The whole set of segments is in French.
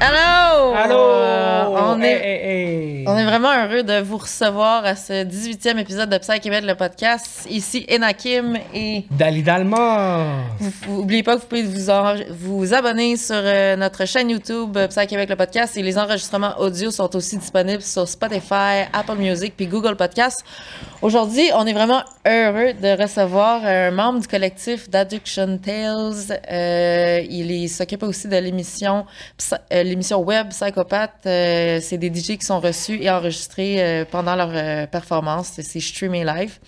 Allô! Allô! Euh, on, Hey, est, hey, hey. on est vraiment heureux de vous recevoir à ce 18e épisode de Psy Québec, le podcast. Ici, Enakim et Dali Dalma! vous, vous- oubliez pas que vous pouvez vous, en- vous abonner sur euh, notre chaîne YouTube euh, Psy Québec, le podcast. Et les enregistrements audio sont aussi disponibles sur Spotify, Apple Music puis Google Podcast. Aujourd'hui, on est vraiment heureux de recevoir un membre du collectif d'Addiction Tales. Euh, il s'occupe aussi de l'émission euh, web Psychopathe. Euh, c'est des DJ qui sont reçus et enregistrés euh, pendant leur euh, performance. C'est streamé live.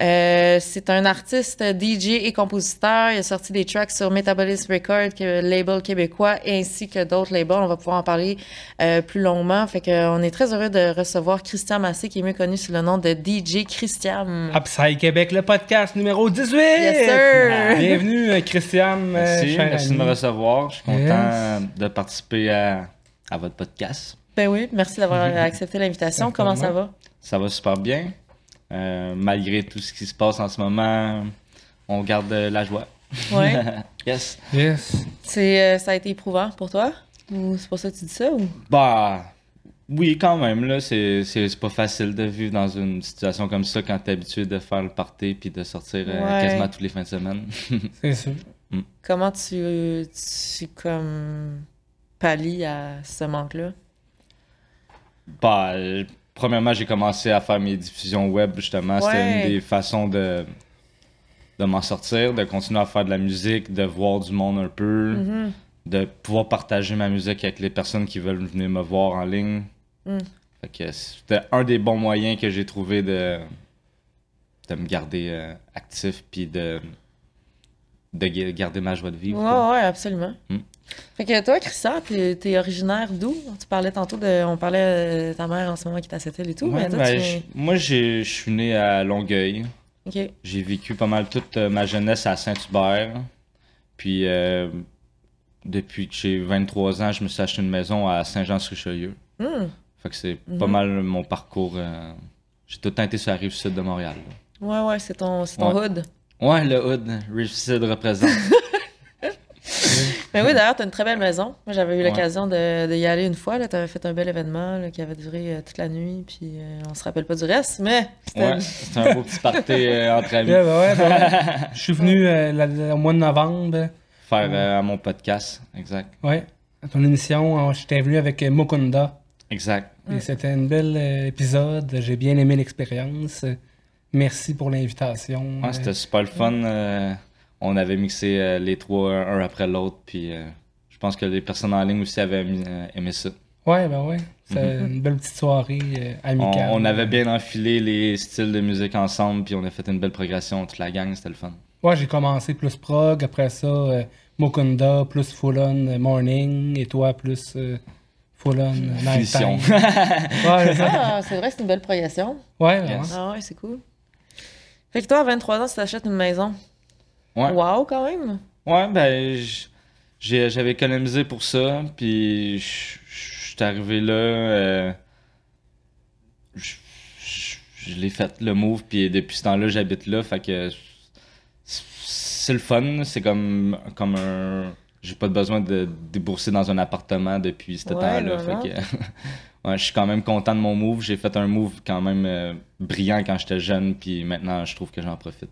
Euh, c'est un artiste DJ et compositeur. Il a sorti des tracks sur Metabolism Records, qui est un label québécois, ainsi que d'autres labels. On va pouvoir en parler euh, plus longuement. Fait que, euh, on est très heureux de recevoir Christian Massé, qui est mieux connu sous le nom de DJ Christian. Upside Québec, le podcast numéro 18! Yes, sir! Bienvenue, euh, Christian. Merci, de me recevoir. Je suis content de participer à, à votre podcast. Ben oui, merci d'avoir accepté l'invitation. Comment ça va? Ça va super bien. Euh, malgré tout ce qui se passe en ce moment, on garde la joie. Ouais. Yes. Yes. c'est, euh, ça a été éprouvant pour toi? Ou c'est pour ça que tu dis ça? Ou? Bah, oui, quand même. là, C'est c'est- c'est pas facile de vivre dans une situation comme ça quand t'es habitué de faire le party puis de sortir euh, quasiment tous les fins de semaine. C'est sûr. Comment tu, tu comme pallies à ce manque-là? Bah, premièrement, j'ai commencé à faire mes diffusions web, justement. C'était Ouais. une des façons de, de m'en sortir, de continuer à faire de la musique, de voir du monde un peu, Mhm. de pouvoir partager ma musique avec les personnes qui veulent venir me voir en ligne. Mm. C'était un des bons moyens que j'ai trouvé de, de me garder euh, actif puis de, de ga- garder ma joie de vivre. quoi. Ouais, ouais, absolument. Mm. Fait que toi, Christian, t'es, originaire d'où? Tu parlais tantôt de. On parlait de ta mère en ce moment qui est à cette île et tout, Ouais, mais toi, ben, tu je- moi, je suis né à Longueuil. J'ai vécu pas mal toute euh, ma jeunesse à Saint-Hubert. Puis euh, depuis que j'ai 23 ans, je me suis acheté une maison à Saint-Jean-sur-Richelieu. Hmm. Fait que c'est pas Mhm. mal mon parcours. euh, J'ai tout le temps été sur la rive sud de Montréal. là. Ouais, ouais, c'est ton, ton Ouais. hood. Ouais, le hood, rive sud représente. Mais oui, d'ailleurs, t'as une très belle maison. Moi, j'avais eu Ouais. l'occasion de, de y aller une fois. Tu avais fait un bel événement là, qui avait duré euh, toute la nuit, puis euh, on se rappelle pas du reste, mais c'était. ouais, un beau petit party euh, entre amis. Ben ouais, ben ouais. Je suis venu euh, la- au mois de novembre. Faire euh, à mon podcast, exact. Ouais. À ton émission, j'étais venu avec Mukunda. Exact. Et c'était un bel euh, épisode. J'ai bien aimé l'expérience. Merci pour l'invitation. Ouais, c'était super le fun. On avait mixé euh, les trois un, un après l'autre. Puis euh, je pense que les personnes en ligne aussi avaient aimé, euh, aimé ça. Ouais, ben ouais. C'était une belle petite soirée euh, On, amicale. on avait bien enfilé les styles de musique ensemble, puis on a fait une belle progression, toute la gang, c'était le fun. Ouais, j'ai commencé plus prog, après ça, euh, Mukunda, plus Full On Morning, et toi, plus euh, Full On euh, Night Finition. Time. ouais, c'est. Ah, c'est vrai, c'est une belle progression. Ouais, ouais. Yes. Ah ouais, c'est cool. Fait que toi, à 23 ans, tu t'achètes une maison? Ouais, Wow, quand même. ouais ben, j'avais économisé pour ça, puis je suis arrivé là, euh, je l'ai fait le move, puis depuis ce temps-là, j'habite là, fait que c'est- le fun, c'est comme, comme un... J'ai pas besoin de débourser dans un appartement depuis ce Ouais, temps-là, fait que... Ouais, je suis quand même content de mon move. J'ai fait un move quand même euh, brillant quand j'étais jeune, puis maintenant je trouve que j'en profite.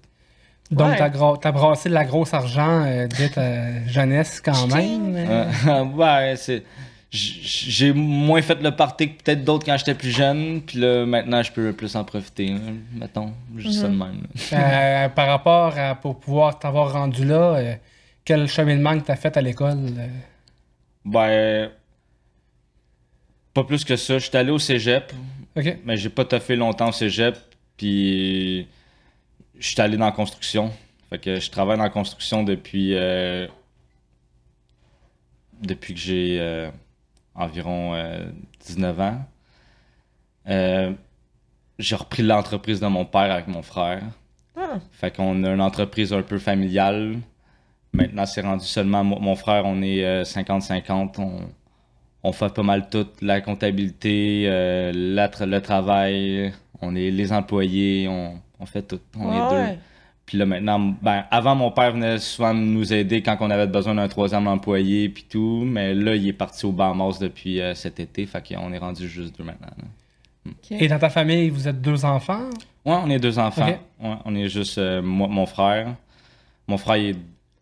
Donc, Ouais. t'as, gros- t'as brassé de la grosse argent euh, dès ta jeunesse quand même. euh. Euh, ouais, c'est. J'ai moins fait le party que peut-être d'autres quand j'étais plus jeune, puis là maintenant je peux plus en profiter, là, mettons. Juste ça de même. là. Euh, par rapport à pour pouvoir t'avoir rendu là, euh, quel cheminement que t'as fait à l'école? euh? Ben. Pas plus que ça. J'étais allé au cégep, Ok. mais j'ai pas toffé longtemps au cégep, puis. J'étais allé dans la construction. Fait que je travaille dans la construction depuis. euh, depuis que j'ai euh, environ euh, 19 ans. Euh, j'ai repris l'entreprise de mon père avec mon frère. Ah, Fait qu'on a une entreprise un peu familiale. Maintenant, c'est rendu seulement mo- mon frère, on est euh, 50-50. On, on fait pas mal tout, la comptabilité, la tra- le travail. On est les employés, on, on fait tout. On Ouais, est deux. ouais. Puis là, maintenant, ben, avant, mon père venait souvent nous aider quand on avait besoin d'un troisième employé, puis tout. Mais là, il est parti au Bahamas depuis euh, cet été. Fait qu'on est rendu juste deux maintenant. Ok. Et dans ta famille, vous êtes deux enfants? Ouais, on est deux enfants. Ouais, on est juste euh, moi, mon frère. Mon frère il est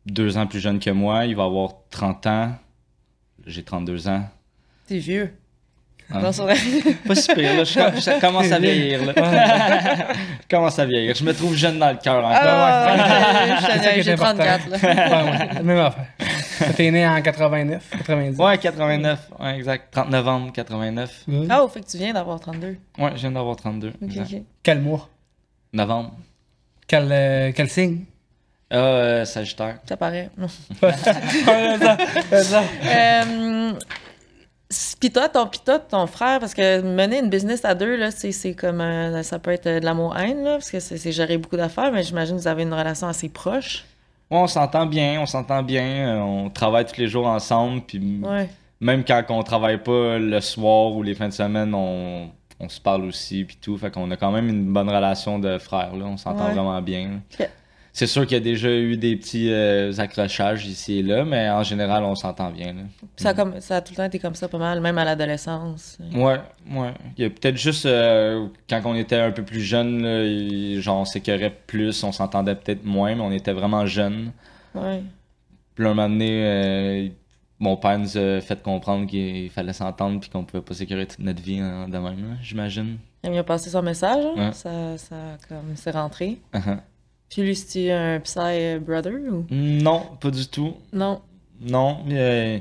deux ans plus jeune que moi. Il va avoir 30 ans. J'ai 32 ans. T'es vieux. Ah. Non, c'est vrai. Pas super, là. Je, je commence à vieillir, là. je commence à vieillir. Je me trouve jeune dans le cœur encore. Ah, ouais. je C'est ça qui suis- est j'ai important. 34, là. ouais, ouais, même affaire. T'es né en 89, 90. Ouais, 89. Ouais, exact. 30 novembre 89. Good. Ah, au fait que tu viens d'avoir 32. Ouais, je viens d'avoir 32. Ok, exact. ok. Quel mois? Novembre. Quel, euh, quel signe? Ah, euh, Sagittaire. Ça paraît. Non. Ouais. Euh, s- Pis toi, ton, pis toi, ton frère, parce que mener une business à deux, là, c'est comme euh, ça peut être de l'amour-haine, là, parce que c'est gérer beaucoup d'affaires, mais j'imagine que vous avez une relation assez proche. Ouais, on s'entend bien, on s'entend bien. euh, On travaille tous les jours ensemble. Puis Ouais. même quand on travaille pas le soir ou les fins de semaine, on, on se parle aussi. Puis tout. Fait qu'on a quand même une bonne relation de frères. Là. On s'entend Ouais. vraiment bien. C'est sûr qu'il y a déjà eu des petits euh, accrochages ici et là, mais en général, on s'entend bien. là. Ça, a comme, ça a tout le temps été comme ça pas mal, même à l'adolescence. Ouais, ouais. Il y a peut-être juste euh, quand on était un peu plus jeune, là, il- genre on s'écœurait plus, on s'entendait peut-être moins, mais on était vraiment jeunes. Ouais. Puis un moment donné, euh, mon père nous a fait comprendre qu'il fallait s'entendre puis qu'on pouvait pas sécuriser toute notre vie hein, de même, j'imagine. Il m'a passé son message, hein? Ouais. ça, ça comme c'est rentré. Uh-huh. Puis lui, c'est un Psy brother ou? Non, pas du tout. non? Non. euh,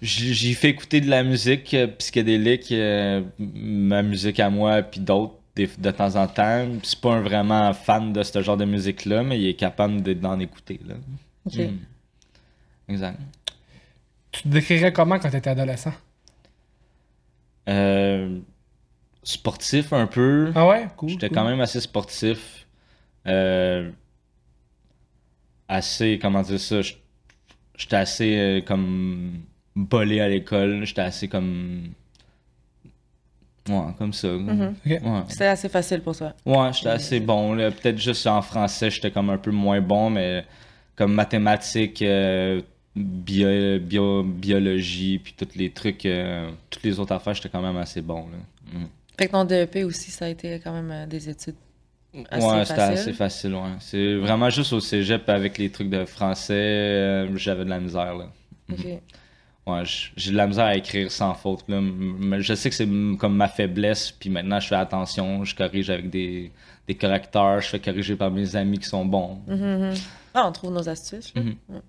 j'ai fait écouter de la musique euh, psychédélique, euh, ma musique à moi, puis d'autres de temps en temps. C'est pas un vraiment fan de ce genre de musique-là, mais il est capable de- d'en écouter. Là. Ok. Mm. Exact. Tu te décrirais comment quand t'étais adolescent? Euh, sportif un peu. Ah ouais? Cool. J'étais cool. quand même assez sportif. Euh, assez, comment dire ça, j'étais assez euh, comme bolé à l'école. J'étais assez comme. Ouais, comme ça. Mhm. Ouais, C'était assez facile pour toi. ouais j'étais assez bon. là. Peut-être juste en français, j'étais comme un peu moins bon, mais comme mathématiques, euh, bio- bio- biologie, puis tous les trucs, euh, toutes les autres affaires, j'étais quand même assez bon. Là. Mhm. Fait que ton DEP aussi, ça a été quand même euh, des études assez ouais, c'était assez facile, ouais. C'est vraiment juste au cégep avec les trucs de français, euh, j'avais de la misère, là. Ok. Ouais, j'ai de la misère à écrire sans faute, là. Mais je sais que c'est comme ma faiblesse, puis maintenant je fais attention, je corrige avec des, des correcteurs, je fais corriger par mes amis qui sont bons. Mhm, mhm. Ah, on trouve nos astuces. Ouais.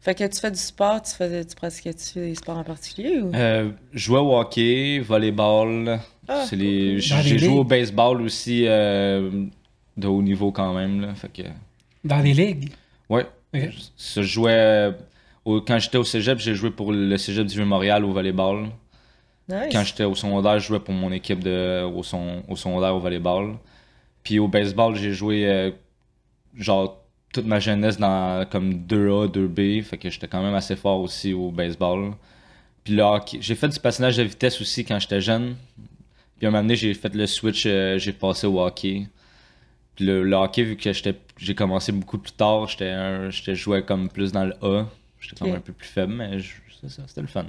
Fait que tu fais du sport, tu, faisais, tu pratiquais-tu des sports en particulier ou? Euh, jouer au hockey, volleyball, Ah, c'est les... J'ai joué au baseball aussi, euh, de haut niveau quand même, là. Fait que... Dans les ligues? Ouais. Ok. Je, je jouais. au- quand j'étais au cégep, j'ai joué pour le cégep du Vieux-Montréal au volleyball. Nice. Quand j'étais au secondaire, je jouais pour mon équipe de, au, son, au secondaire au volleyball. Puis au baseball, j'ai joué euh, genre toute ma jeunesse dans comme 2A, 2B. Fait que j'étais quand même assez fort aussi au baseball. Puis le hockey. J'ai fait du patinage de vitesse aussi quand j'étais jeune. Puis à un moment donné, j'ai fait le switch, euh, j'ai passé au hockey. Puis le, le hockey, vu que j'étais j'ai commencé beaucoup plus tard, j'étais un- j'étais joué comme plus dans le A. J'étais comme Ok. un peu plus faible, mais je- c'est ça, c'était le fun.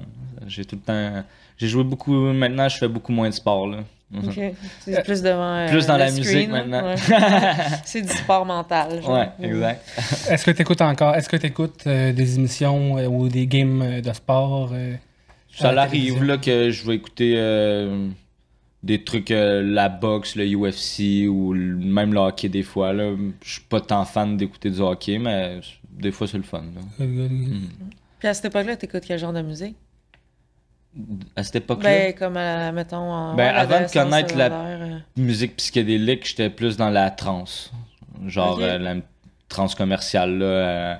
J'ai tout le temps. J'ai joué beaucoup. Maintenant, je fais beaucoup moins de sport. Là. Mhm. Ok. C'est plus devant. euh, Plus dans la screen, musique maintenant. Ouais. C'est du sport mental. genre. Ouais, exact. Est-ce que tu écoutes encore? Est-ce que tu écoutes des émissions euh, ou des games euh, de sport? euh, Ça à la arrive télévision? là que je vais écouter euh, des trucs, euh, la boxe, le UFC ou même le hockey des fois. Là. Je suis pas tant fan d'écouter du hockey, mais des fois c'est le fun. là. euh, euh, Mhm. Puis à cette époque-là, t'écoutes quel genre de musique? À cette époque-là, Ben, comme, à, mettons, en. Ben, ouais, avant de connaître la- secondaire, euh. musique psychédélique, j'étais plus dans la trance. Genre euh, la trance commerciale, là, euh,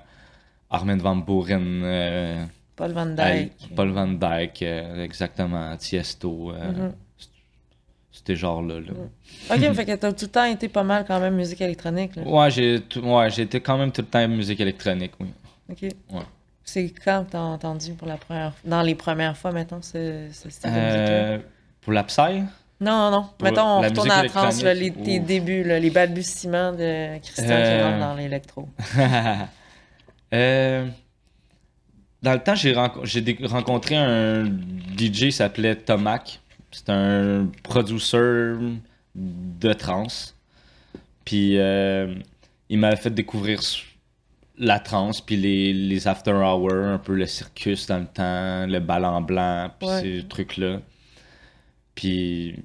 Armin Van Buuren, euh, Paul Van Dyke. Paul Van Dyke, euh, exactement, Tiesto, euh, Mhm. C'était genre-là. Là. Ok, fait que t'as tout le temps été pas mal quand même musique électronique. Là. Ouais, j'ai ouais, été quand même tout le temps musique électronique, oui. Ok. C'est quand t'as entendu pour la première dans les premières fois, mettons, ce, ce style de musique-là? Euh, pour la Psy, Non, non. Pour Mettons, on retourne musique à la trance, là, les, tes débuts, là, les balbutiements de Christian Euh. dans l'électro. Euh, dans le temps, j'ai rencontré un DJ qui s'appelait Tomac. C'est un producer de trance. Puis euh, il m'avait fait découvrir la trance, puis les, les after hours, un peu le circus dans le temps, le bal en blanc, puis Ouais. ces trucs-là. Puis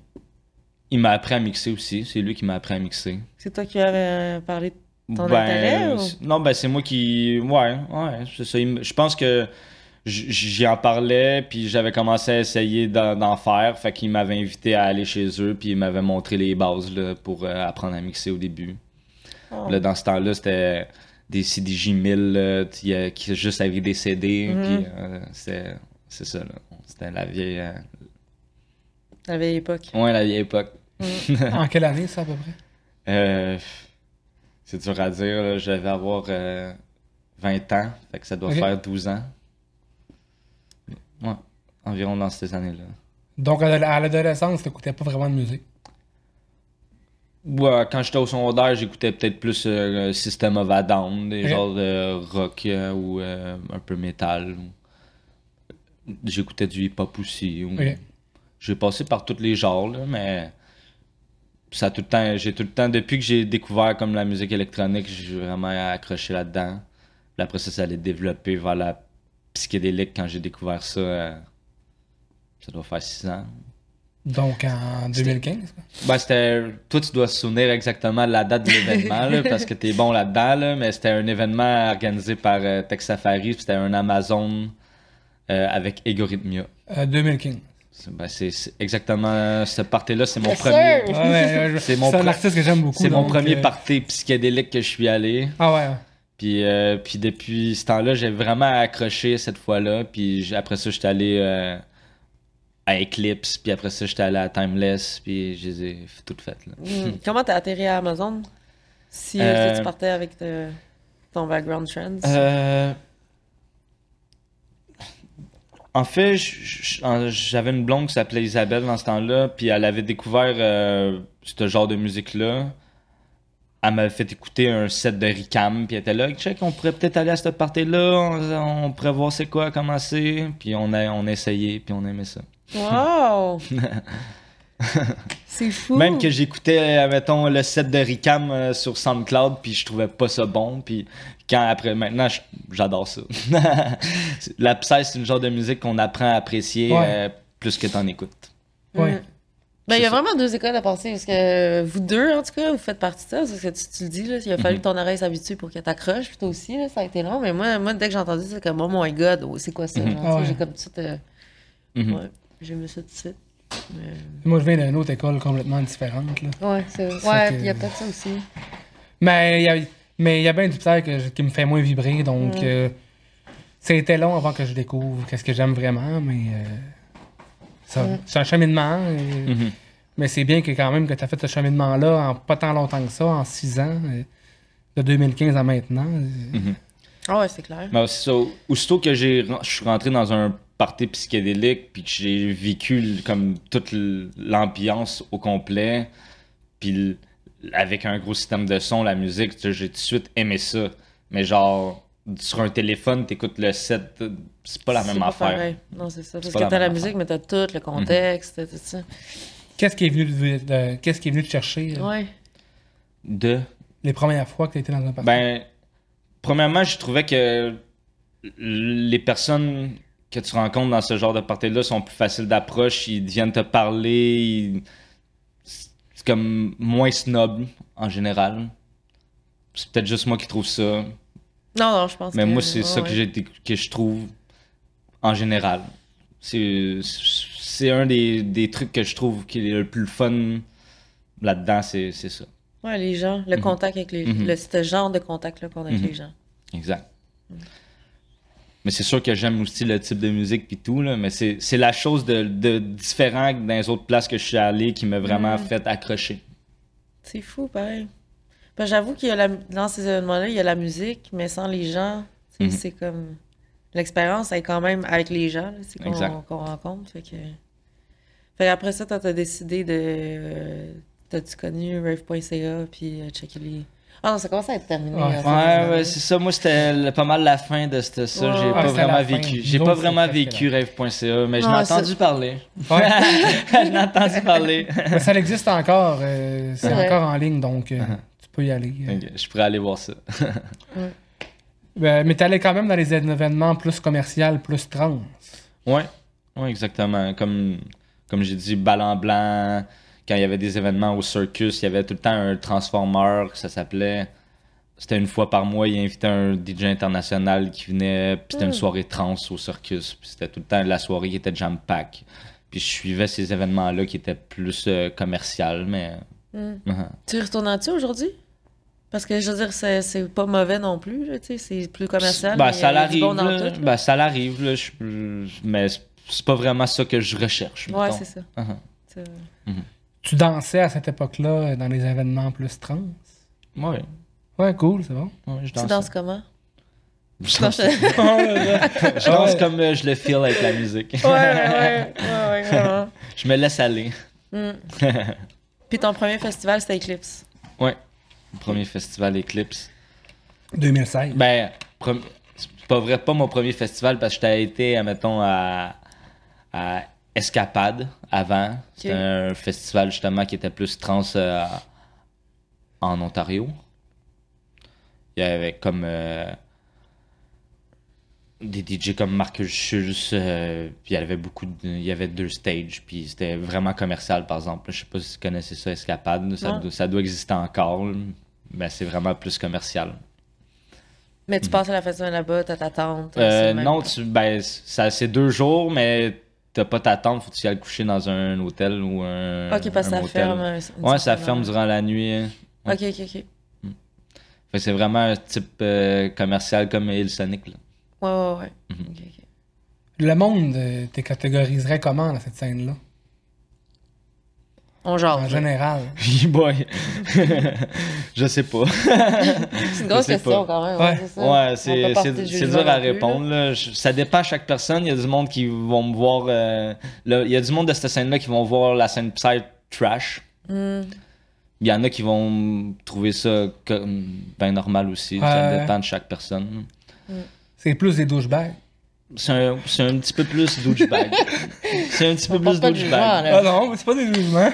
il m'a appris à mixer aussi. C'est lui qui m'a appris à mixer. C'est toi qui avais parlé de Ton Ben, intérêt, ou? c'est- Non, ben c'est moi qui. Ouais, ouais, c'est ça. Il Je pense que j'y en parlais, puis j'avais commencé à essayer d'en faire. Fait qu'il m'avait invité à aller chez eux, puis il m'avait montré les bases là, pour euh, apprendre à mixer au début. Oh. Là, dans ce temps-là, c'était des CDJ 1000 là, qui, euh, qui juste avec des CD, Mhm. puis euh, c'était- c'est ça. là. C'était la vieille. euh, La vieille époque. Ouais, la vieille époque. En quelle année, ça, à peu près? Euh, c'est dur à dire. là. Je devais avoir euh, 20 ans. Fait que ça doit faire 12 ans. Ouais, environ dans ces années-là. Donc, à l'adolescence, t'écoutais pas vraiment de musique? Ouais, quand j'étais au secondaire, j'écoutais peut-être plus euh, System of a Down, des genres de rock euh, ou euh, un peu métal. J'écoutais du hip-hop aussi. ou- Ok. J'ai passé par tous les genres, là, mais ça tout le temps, j'ai tout le temps, depuis que j'ai découvert comme la musique électronique, j'ai vraiment accroché là-dedans. Puis après ça, ça allait développer vers la psychédélique quand j'ai découvert ça. euh, ça doit faire 6 ans. Donc, en 2015. quoi. Ben, c'était. Toi, tu dois te souvenir exactement de la date de l'événement, là, parce que t'es bon là-dedans, là, mais c'était un événement organisé par euh, Tech Safari, puis c'était un Amazon euh, avec Egorithmia. Euh, 2015. C'est ben, c'est- c'est exactement ce party-là, c'est mon premier. sir! Ouais, ouais, je- C'est mon c'est un artiste que j'aime beaucoup. C'est mon premier euh, party psychédélique que je suis allé. Ah ouais, ouais. Puis, euh, puis depuis ce temps-là, j'ai vraiment accroché cette fois-là. Puis après ça, j'étais allé euh, à Eclipse. Puis après ça, j'étais allé à Timeless. Puis je les ai toutes faites. Là. Hmm. Comment t'as atterri à Amazon? Si euh, tu partais avec te- ton background trends? Euh, En fait, j'avais une blonde qui s'appelait Isabelle dans ce temps-là, puis elle avait découvert ce genre de musique-là. Elle m'avait fait écouter un set de Ricam, puis elle était là, check, on pourrait peut-être aller à cette partie-là, on, on pourrait voir c'est quoi, comment c'est, puis on a, on a essayé, puis on aimait ça. Wow! C'est fou! Même que j'écoutais, mettons, le set de Ricam euh, sur SoundCloud, puis je trouvais pas ça bon. Puis quand après, maintenant, j'adore ça. la Psy, c'est une genre de musique qu'on apprend à apprécier Ouais. euh, plus que t'en écoutes. Ouais. Mm. Ben, il y a ça. vraiment deux écoles à passer. Parce que vous deux, en tout cas, vous faites partie de ça. Parce que tu, tu le dis, là, il a fallu Mhm. que ton oreille s'habitue pour qu'elle t'accroche. Puis toi aussi, là, ça a été long. Mais moi, moi dès que j'ai entendu, c'est comme, oh my god, oh, c'est quoi ça? Ouais. J'ai comme tout de suite. euh, Mhm. Ouais, j'ai aimé ça tout de suite. Mais- Moi, je viens d'une autre école complètement différente. Là. Ouais, c'est Ça Ouais, que- puis il y a peut-être ça aussi. Mais il y a, mais il y a bien du que je- qui me fait moins vibrer, donc Mm. euh, c'était long avant que je découvre qu'est-ce que j'aime vraiment, mais euh, ça, Mm. c'est un cheminement. euh, Mhm. Mais c'est bien que quand même que tu as fait ce cheminement-là en pas tant longtemps que ça, en six ans, euh, de 2015 à maintenant. euh, Mhm. Ah ouais, c'est clair. Mais c'est ça, aussitôt que j'ai, je suis rentré dans un party psychédélique, puis que j'ai vécu comme toute l'ambiance au complet, puis avec un gros système de son, la musique, tu sais, j'ai tout de suite aimé ça. Mais genre, sur un téléphone, t'écoutes le set, euh, c'est pas la C'est même pas affaire. pareil. Non, c'est ça. Parce que la t'as la musique, mais t'as tout, le contexte, tout ça. Qu'est-ce qui est venu de, de- qu'est-ce qui est venu te chercher euh, Ouais. De? Les premières fois que tu étais dans un party? Ben, premièrement, je trouvais que les personnes que tu rencontres dans ce genre de party-là sont plus faciles d'approche, ils viennent te parler, ils- c'est comme moins snob en général. C'est peut-être juste moi qui trouve ça, Non, non, je pense mais que. moi c'est ouais, ça ouais. que, j'ai été- que je trouve en général. C'est c'est un des, des trucs que je trouve qui est le plus fun là-dedans, c'est ça. Ouais, les gens, le Mhm. contact avec les Mhm. le, ce genre de contact-là qu'on a avec Mhm. les gens. Exact. Mais c'est sûr que j'aime aussi le type de musique puis tout, là, mais c'est la chose de, de différent que dans les autres places que je suis allé qui m'a vraiment Mm. fait accrocher. C'est fou, pareil. Ben, J'avoue qu'il y a la, dans ces événements-là, il y a la musique, mais sans les gens, Mhm. c'est comme. L'expérience est quand même avec les gens, c'est qu'on rencontre. Fait que... Fait après ça, t'as décidé de. euh, T'as-tu connu rave.ca puis euh, checker les. Ah non, ça commence à être terminé. Ouais. ouais, c'est ça. Moi, c'était pas mal la fin de ça. Ouais. J'ai Ouais, pas vraiment vécu. J'ai pas vraiment vécu rave.ca, mais je c'est- entendu parler. Ouais. je l'ai entendu parler. Mais ça existe encore. euh, c'est encore en ligne, donc euh, Uh-huh. tu peux y aller. euh. Je pourrais aller voir ça. Ben, mais t'allais quand même dans les événements plus commerciaux, plus trans. Ouais, ouais, exactement. Comme, comme j'ai dit, ballon blanc. Quand il y avait des événements au circus, il y avait tout le temps un transformer, ça s'appelait. C'était une fois par mois, il invitait un DJ international qui venait, puis c'était une Hmm. soirée trans au circus. Puis c'était tout le temps la soirée qui était jam pack. Puis je suivais ces événements-là qui étaient plus euh, commercial, mais. Hmm. uh-huh. Tu retournes là-dessus aujourd'hui? Parce que je veux dire, c'est pas mauvais non plus, là, tu sais, c'est plus commercial. Ben, mais ça l'arrive, bon. Ben, ça l'arrive, mais c'est- pas vraiment ça que je recherche. Ouais, c'est ça. Uh-huh. C'est- Tu dansais à cette époque-là euh, dans les événements plus trans? Ouais, Ouais, cool, c'est bon. ouais, je Tu danse. danses comment? Je danse, je- comme euh, je le feel avec la musique. Ouais, ouais, ouais. Je me laisse aller. Hmm. Puis ton premier festival, c'était Eclipse. Ouais. Le premier festival Eclipse. 2016. Ben, c'est pas vrai, pas mon premier festival parce que j'étais été, admettons, à, à Escapade avant. C'était un festival justement qui était plus trans euh, en Ontario. Il y avait comme euh, des DJ comme Marcus Schulz, euh, puis il y avait beaucoup de, il y avait deux stages, puis c'était vraiment commercial par exemple. Je sais pas si tu connaissais ça, Escapade, ça, ça doit exister encore, mais c'est vraiment plus commercial. Mais tu passes à la festival là-bas, t'as ta tante. Non, tu, ben, ça, c'est deux jours, mais t'as pas ta tente, faut que tu y ailles coucher dans un hôtel ou un. Ok, parce que ça motel. ferme. euh, une Ouais, ça ferme durant la nuit. hein. Ok, ok, ok. Fait que c'est vraiment un type euh, commercial comme Il Sonic. Là. Ouais, ouais, ouais. Mhm. Ok. Le monde, euh, t'es catégoriserais comment dans cette scène-là? On. En général. boy. je sais pas. C'est une grosse question pas. quand même. Ouais. c'est ça. Ouais, c'est, dur à répondre. là. Je- Ça dépend à chaque personne. Il y a du monde qui vont me voir. euh, il y a du monde de cette scène-là qui vont voir la scène Psy trash. Hmm. Il y en a qui vont trouver ça comme ben normal aussi. Ouais. Ça dépend de chaque personne. C'est plus des douchebags. C'est un, c'est un petit peu plus douchebag. c'est un petit peu plus douchebag. Ah non, mais c'est pas des jugements.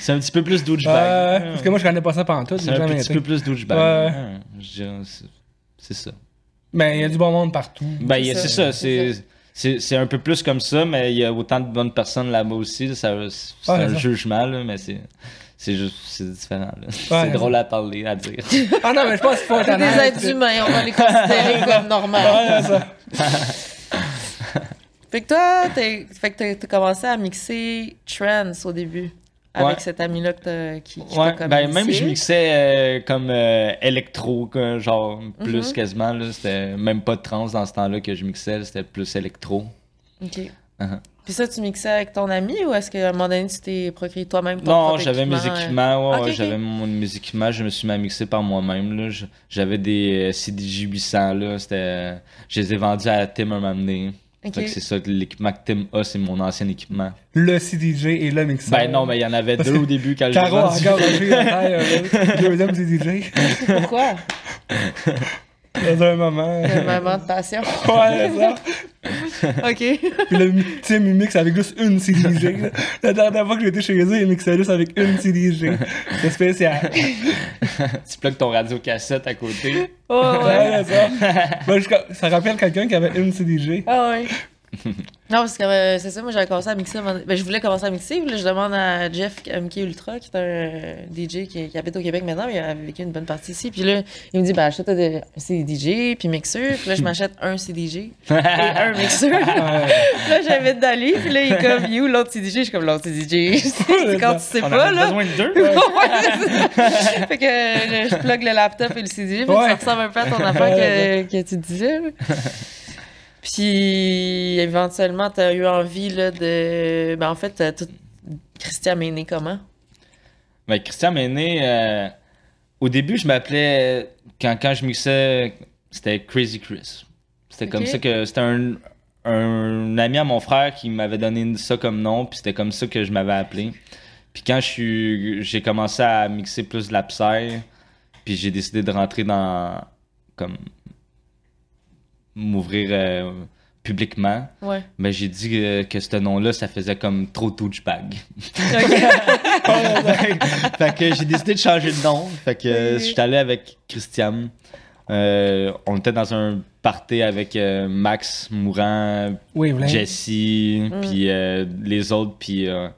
C'est un petit peu plus douchebag. parce que moi, je connais pas ça pendant tout. c'est un petit été. peu plus douchebag. Dirais, c'est, c'est ça. Mais il y a du bon monde partout. Ben, il y a- C'est ça, c'est C'est, c'est, c'est un peu plus comme ça, mais il y a autant de bonnes personnes là-bas aussi. Ça, c'est un ça. jugement, là, mais c'est, c'est juste c'est différent. c'est drôle à parler, à dire. Ah non, mais je pense qu'il faut être C'est des êtres humains, on va les considérer comme normaux. Ouais, c'est ça. Fait que toi, t'es- fait que t'as- commencé à mixer trance au début. Avec Ouais. cet ami-là que t'as- qui, qui Ouais, ben même je mixais euh, comme euh, électro, genre plus Mhm. quasiment. là. C'était même pas de trance dans ce temps-là que je mixais, c'était plus électro. OK. Uh-huh. Puis ça, tu mixais avec ton ami ou est-ce qu'à un moment donné, tu t'es procuré toi-même ton Non, j'avais mes équipement, euh? équipements, ouais, j'avais mon, mes équipements, je me suis mis à mixer par moi-même. là. J'avais des CDJ 800, là, c'était... je les ai vendus à Tim un moment donné. Ok. Fait que c'est ça, que l'équipement que Tim a, c'est mon ancien équipement. Le CDJ et le mixeur. Ben non, mais il y en avait deux au début quand je l'ai Caro a vendu. euh, le deuxième CDJ. Pourquoi? Dans un moment. Un moment de passion. Ouais, c'est ça. OK. Puis le Tim, il mixe avec juste une là. La dernière fois que j'étais chez eux, il mixait juste avec une CDJ. C'est spécial. tu plugues ton radio cassette à côté. Oh, ouais. Ouais, c'est ça. Je- ça rappelle quelqu'un qui avait une CDJ. Ah ouais. Non, parce que euh, c'est ça, moi j'avais commencé à mixer. Ben, je voulais commencer à mixer. Puis là, je demande à Jeff MK Ultra, qui est un euh, DJ qui, qui habite au Québec maintenant, mais il a vécu une bonne partie ici. Puis là, il me dit ben, achète un CDJ, puis mixeur. Puis là, je m'achète un CDJ et un mixeur. Ouais. Puis là, j'invite Dali. Puis là, il est comme You, l'autre CDJ. Je suis comme l'autre CDJ. c'est quand tu sais On pas, avait là. besoin de deux. Ouais, fait que euh, je plug le laptop et le CD, puis Ouais. ça ressemble un peu à ton affaire que, que tu disais. Puis éventuellement, tu as eu envie là, de. Ben, en fait, tout... Christian est né comment? Ben, Christian m'est né. euh, Au début, je m'appelais. Quand, quand je mixais, c'était Crazy Chris. C'était comme ça que. C'était un, un ami à mon frère qui m'avait donné ça comme nom, puis c'était comme ça que je m'avais appelé. Puis quand je suis, j'ai commencé à mixer plus de la psy, puis j'ai décidé de rentrer dans, comme, m'ouvrir euh, publiquement, Ouais. mais j'ai dit euh, que ce nom-là, ça faisait comme trop douchebag. Ok. fait que j'ai décidé de changer de nom. Fait que euh, Oui. je suis allé avec Christian. Euh, on était dans un party avec euh, Max Mourant, Wavelength. Jesse, puis euh, les autres, puis euh,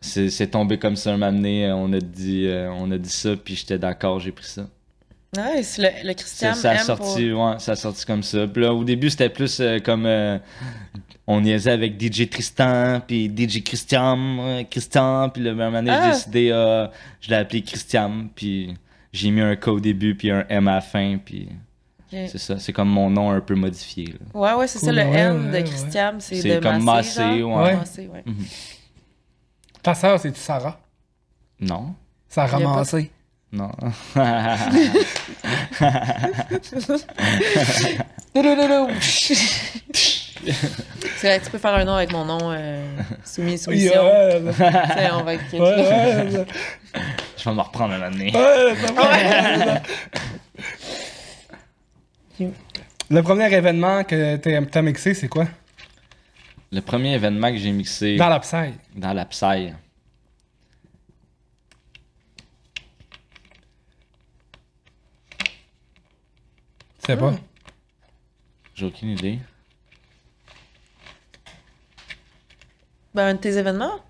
c'est tombé comme ça un moment donné. On a dit, euh, on a dit ça, puis j'étais d'accord, j'ai pris ça. Nice. Le, le Christian Ça, ça a M sorti, ouais, ça a sorti comme ça. Puis là, au début, c'était plus euh, comme euh, on niaisait avec DJ Tristan, puis DJ Christian, euh, Christian, puis le même année, Ah. j'ai décidé, euh, je l'ai appelé Christian, puis j'ai mis un K au début, puis un M à la fin, puis c'est ça. C'est comme mon nom un peu modifié. là. Ouais, ouais, c'est ça, le ouais, N de ouais, Christian, c'est C'est de comme massé, massé, genre? ouais. Massé, ouais. Ta sœur, c'est-tu Sarah? Non, Sarah Massé. Non. C'est vrai, tu peux faire un nom avec mon nom, euh, soumis, soumission. Yeah, ouais, on va être ouais, ouais, je vais me reprendre ça va. Le premier événement que t'as t'as mixé, c'est quoi? Le premier événement que j'ai mixé Dans la Psy. dans la Psy. Sais pas? Hmm. J'ai aucune idée. Ben, un de tes événements?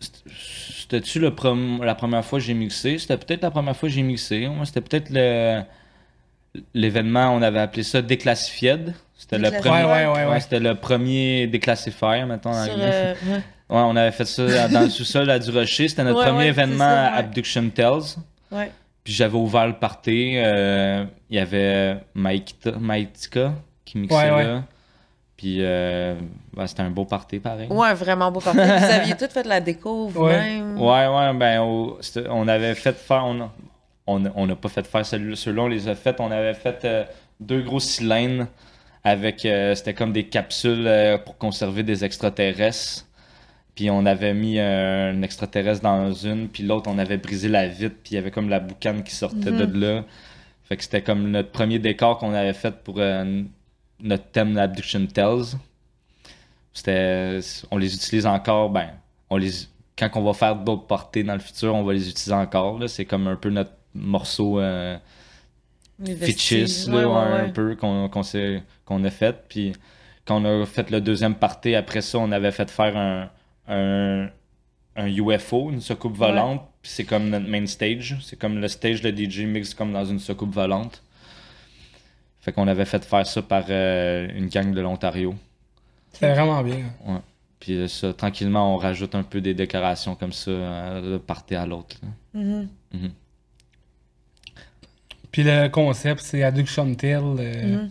C'était-tu le prom- la première fois que j'ai mixé? C'était peut-être la première fois que j'ai mixé. Moi, c'était peut-être le l'événement, on avait appelé ça Déclassified. C'était le Déclassified? premier. Ouais, ouais, ouais, ouais. C'était le premier déclassifier, mettons. en Sur, anglais. euh, ouais. Ouais, on avait fait ça dans le sous-sol à Du Rocher. C'était notre Ouais, premier ouais, événement c'est ça, ouais. Abduction Tales. Ouais. Puis j'avais ouvert le party. euh, Il y avait Maïtika qui mixait Ouais, ouais. là. Puis euh, ben, c'était un beau party pareil. Ouais, vraiment beau parti. Vous aviez tout fait la déco vous-même? Ouais, ouais, ben, on avait fait faire. On a- on on n'a pas fait faire celui- ceux-là, on les a fait. On avait fait euh, deux gros cylindres avec. euh, C'était comme des capsules euh, pour conserver des extraterrestres. Puis on avait mis un extraterrestre dans une, puis l'autre, on avait brisé la vitre, puis il y avait comme la boucane qui sortait Mhm. de là. Fait que c'était comme notre premier décor qu'on avait fait pour euh, notre thème d'Abduction Tales. C'était, on les utilise encore, ben, on les, quand on va faire d'autres portées dans le futur, on va les utiliser encore. là. C'est comme un peu notre morceau euh, Ouais, ouais, ouais, ouais. un peu, qu'on qu'on s'est- qu'on a fait. Puis quand on a fait le deuxième party, après ça, on avait fait faire un, un, un UFO, une soucoupe volante. Puis c'est comme notre main stage. C'est comme le stage, le DJ mix comme dans une soucoupe volante. Fait qu'on avait fait faire ça par euh, une gang de l'Ontario. C'était vraiment bien. Puis euh, ça, tranquillement, on rajoute un peu des décorations comme ça, euh, de party à l'autre. là. Mhm. Puis le concept, c'est Adduction Tale. euh, Mhm.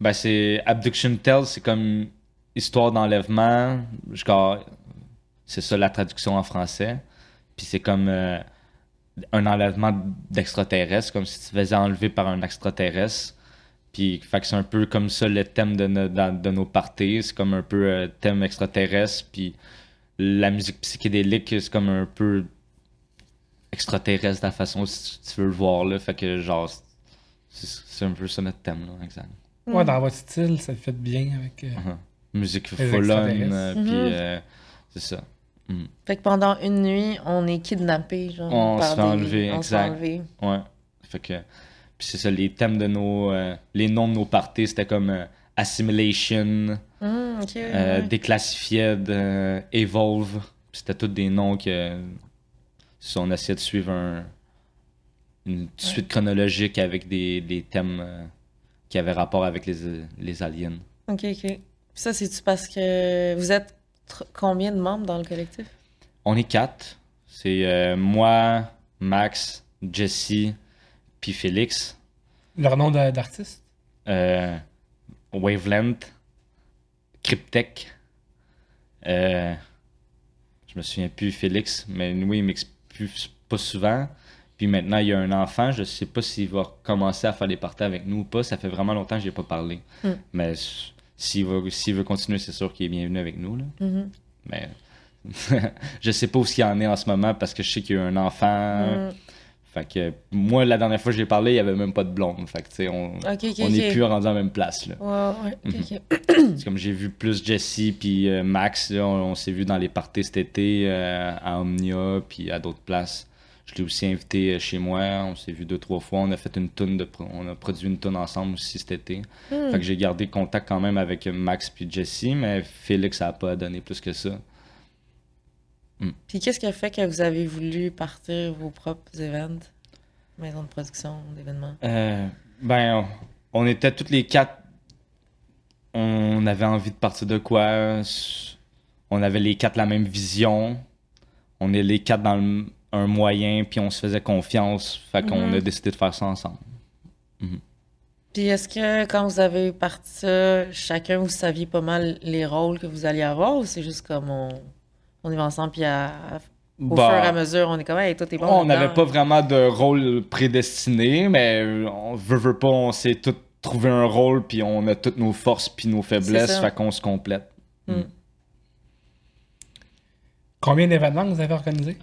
Ben, c'est Abduction Tale, c'est comme histoire d'enlèvement. Genre, C'est ça la traduction en français. Puis c'est comme euh, un enlèvement d'extraterrestre, comme si tu te faisais enlever par un extraterrestre. Puis fait que c'est un peu comme ça le thème de, no- de nos parties. C'est comme un peu euh, thème extraterrestre. Puis la musique psychédélique, c'est comme un peu extraterrestre de la façon si tu veux le voir. Là. Fait que genre, c'est un peu ça notre thème, là, exact. Ouais, dans votre style, ça fait bien avec. euh, Uh-huh. Musique full on, euh, Mhm. puis euh, c'est ça. Fait que pendant une nuit, on est kidnappé, genre. On par se fait des- enlever, on exact. enlever. Ouais. Fait que. Puis c'est ça, les thèmes de nos. euh, les noms de nos parties, c'était comme euh, Assimilation, Hum, ok, ouais, euh, Evolve. C'était tous des noms que. Si on essayait de suivre un- une suite chronologique avec des, des thèmes qui avaient rapport avec les, les aliens. Ok, ok. Puis ça, c'est-tu parce que vous êtes combien de membres dans le collectif? On est quatre. C'est euh, moi, Max, Jesse, puis Félix. Leur nom d'artiste? Euh, Wavelength, Cryptech. Euh, je me souviens plus Félix, mais oui, il m'explique plus pas souvent. Puis maintenant, il y a un enfant. Je sais pas s'il va commencer à faire des parties avec nous ou pas. Ça fait vraiment longtemps que j'ai pas parlé. Hmm. Mais s'il veut, s'il veut continuer, c'est sûr qu'il est bienvenu avec nous. Là. Mhm. Mais je sais pas où il en est en ce moment parce que je sais qu'il y a un enfant. Mhm. Fait que moi, la dernière fois que j'ai parlé, il y avait même pas de blonde. Fait que tu sais, on, Ok, ok, on ok. est plus rendu à la même place. Là. Ouais, Mhm. ok. C'est comme j'ai vu plus Jesse puis euh, Max, là, on, on s'est vu dans les parties cet été euh, à Omnia puis à d'autres places. Je l'ai aussi invité euh, chez moi, on s'est vu deux trois fois, on a fait une tune de on a produit une tune ensemble aussi cet été. Hmm. Fait que j'ai gardé contact quand même avec Max puis Jesse, mais Félix ça a pas donné plus que ça. Puis qu'est-ce qui a fait que vous avez voulu partir vos propres événements? Maison de production, d'événements? Euh, ben, on, on était toutes les quatre. On avait envie de partir de quoi? On avait les quatre la même vision. On est les quatre dans le- un moyen, puis on se faisait confiance. Fait qu'on Mhm. a décidé de faire ça ensemble. Puis est-ce que quand vous avez parti ça, chacun vous saviez pas mal les rôles que vous alliez avoir ou c'est juste comme on, on y va ensemble puis à- au Bah, fur et à mesure on est comme hey toi t'es bon on n'avait pas vraiment de rôle prédestiné, mais on veut, veut pas, on s'est tous trouvé un rôle, puis on a toutes nos forces puis nos faiblesses, fait qu'on se complète. Hmm. Combien d'événements vous avez organisés?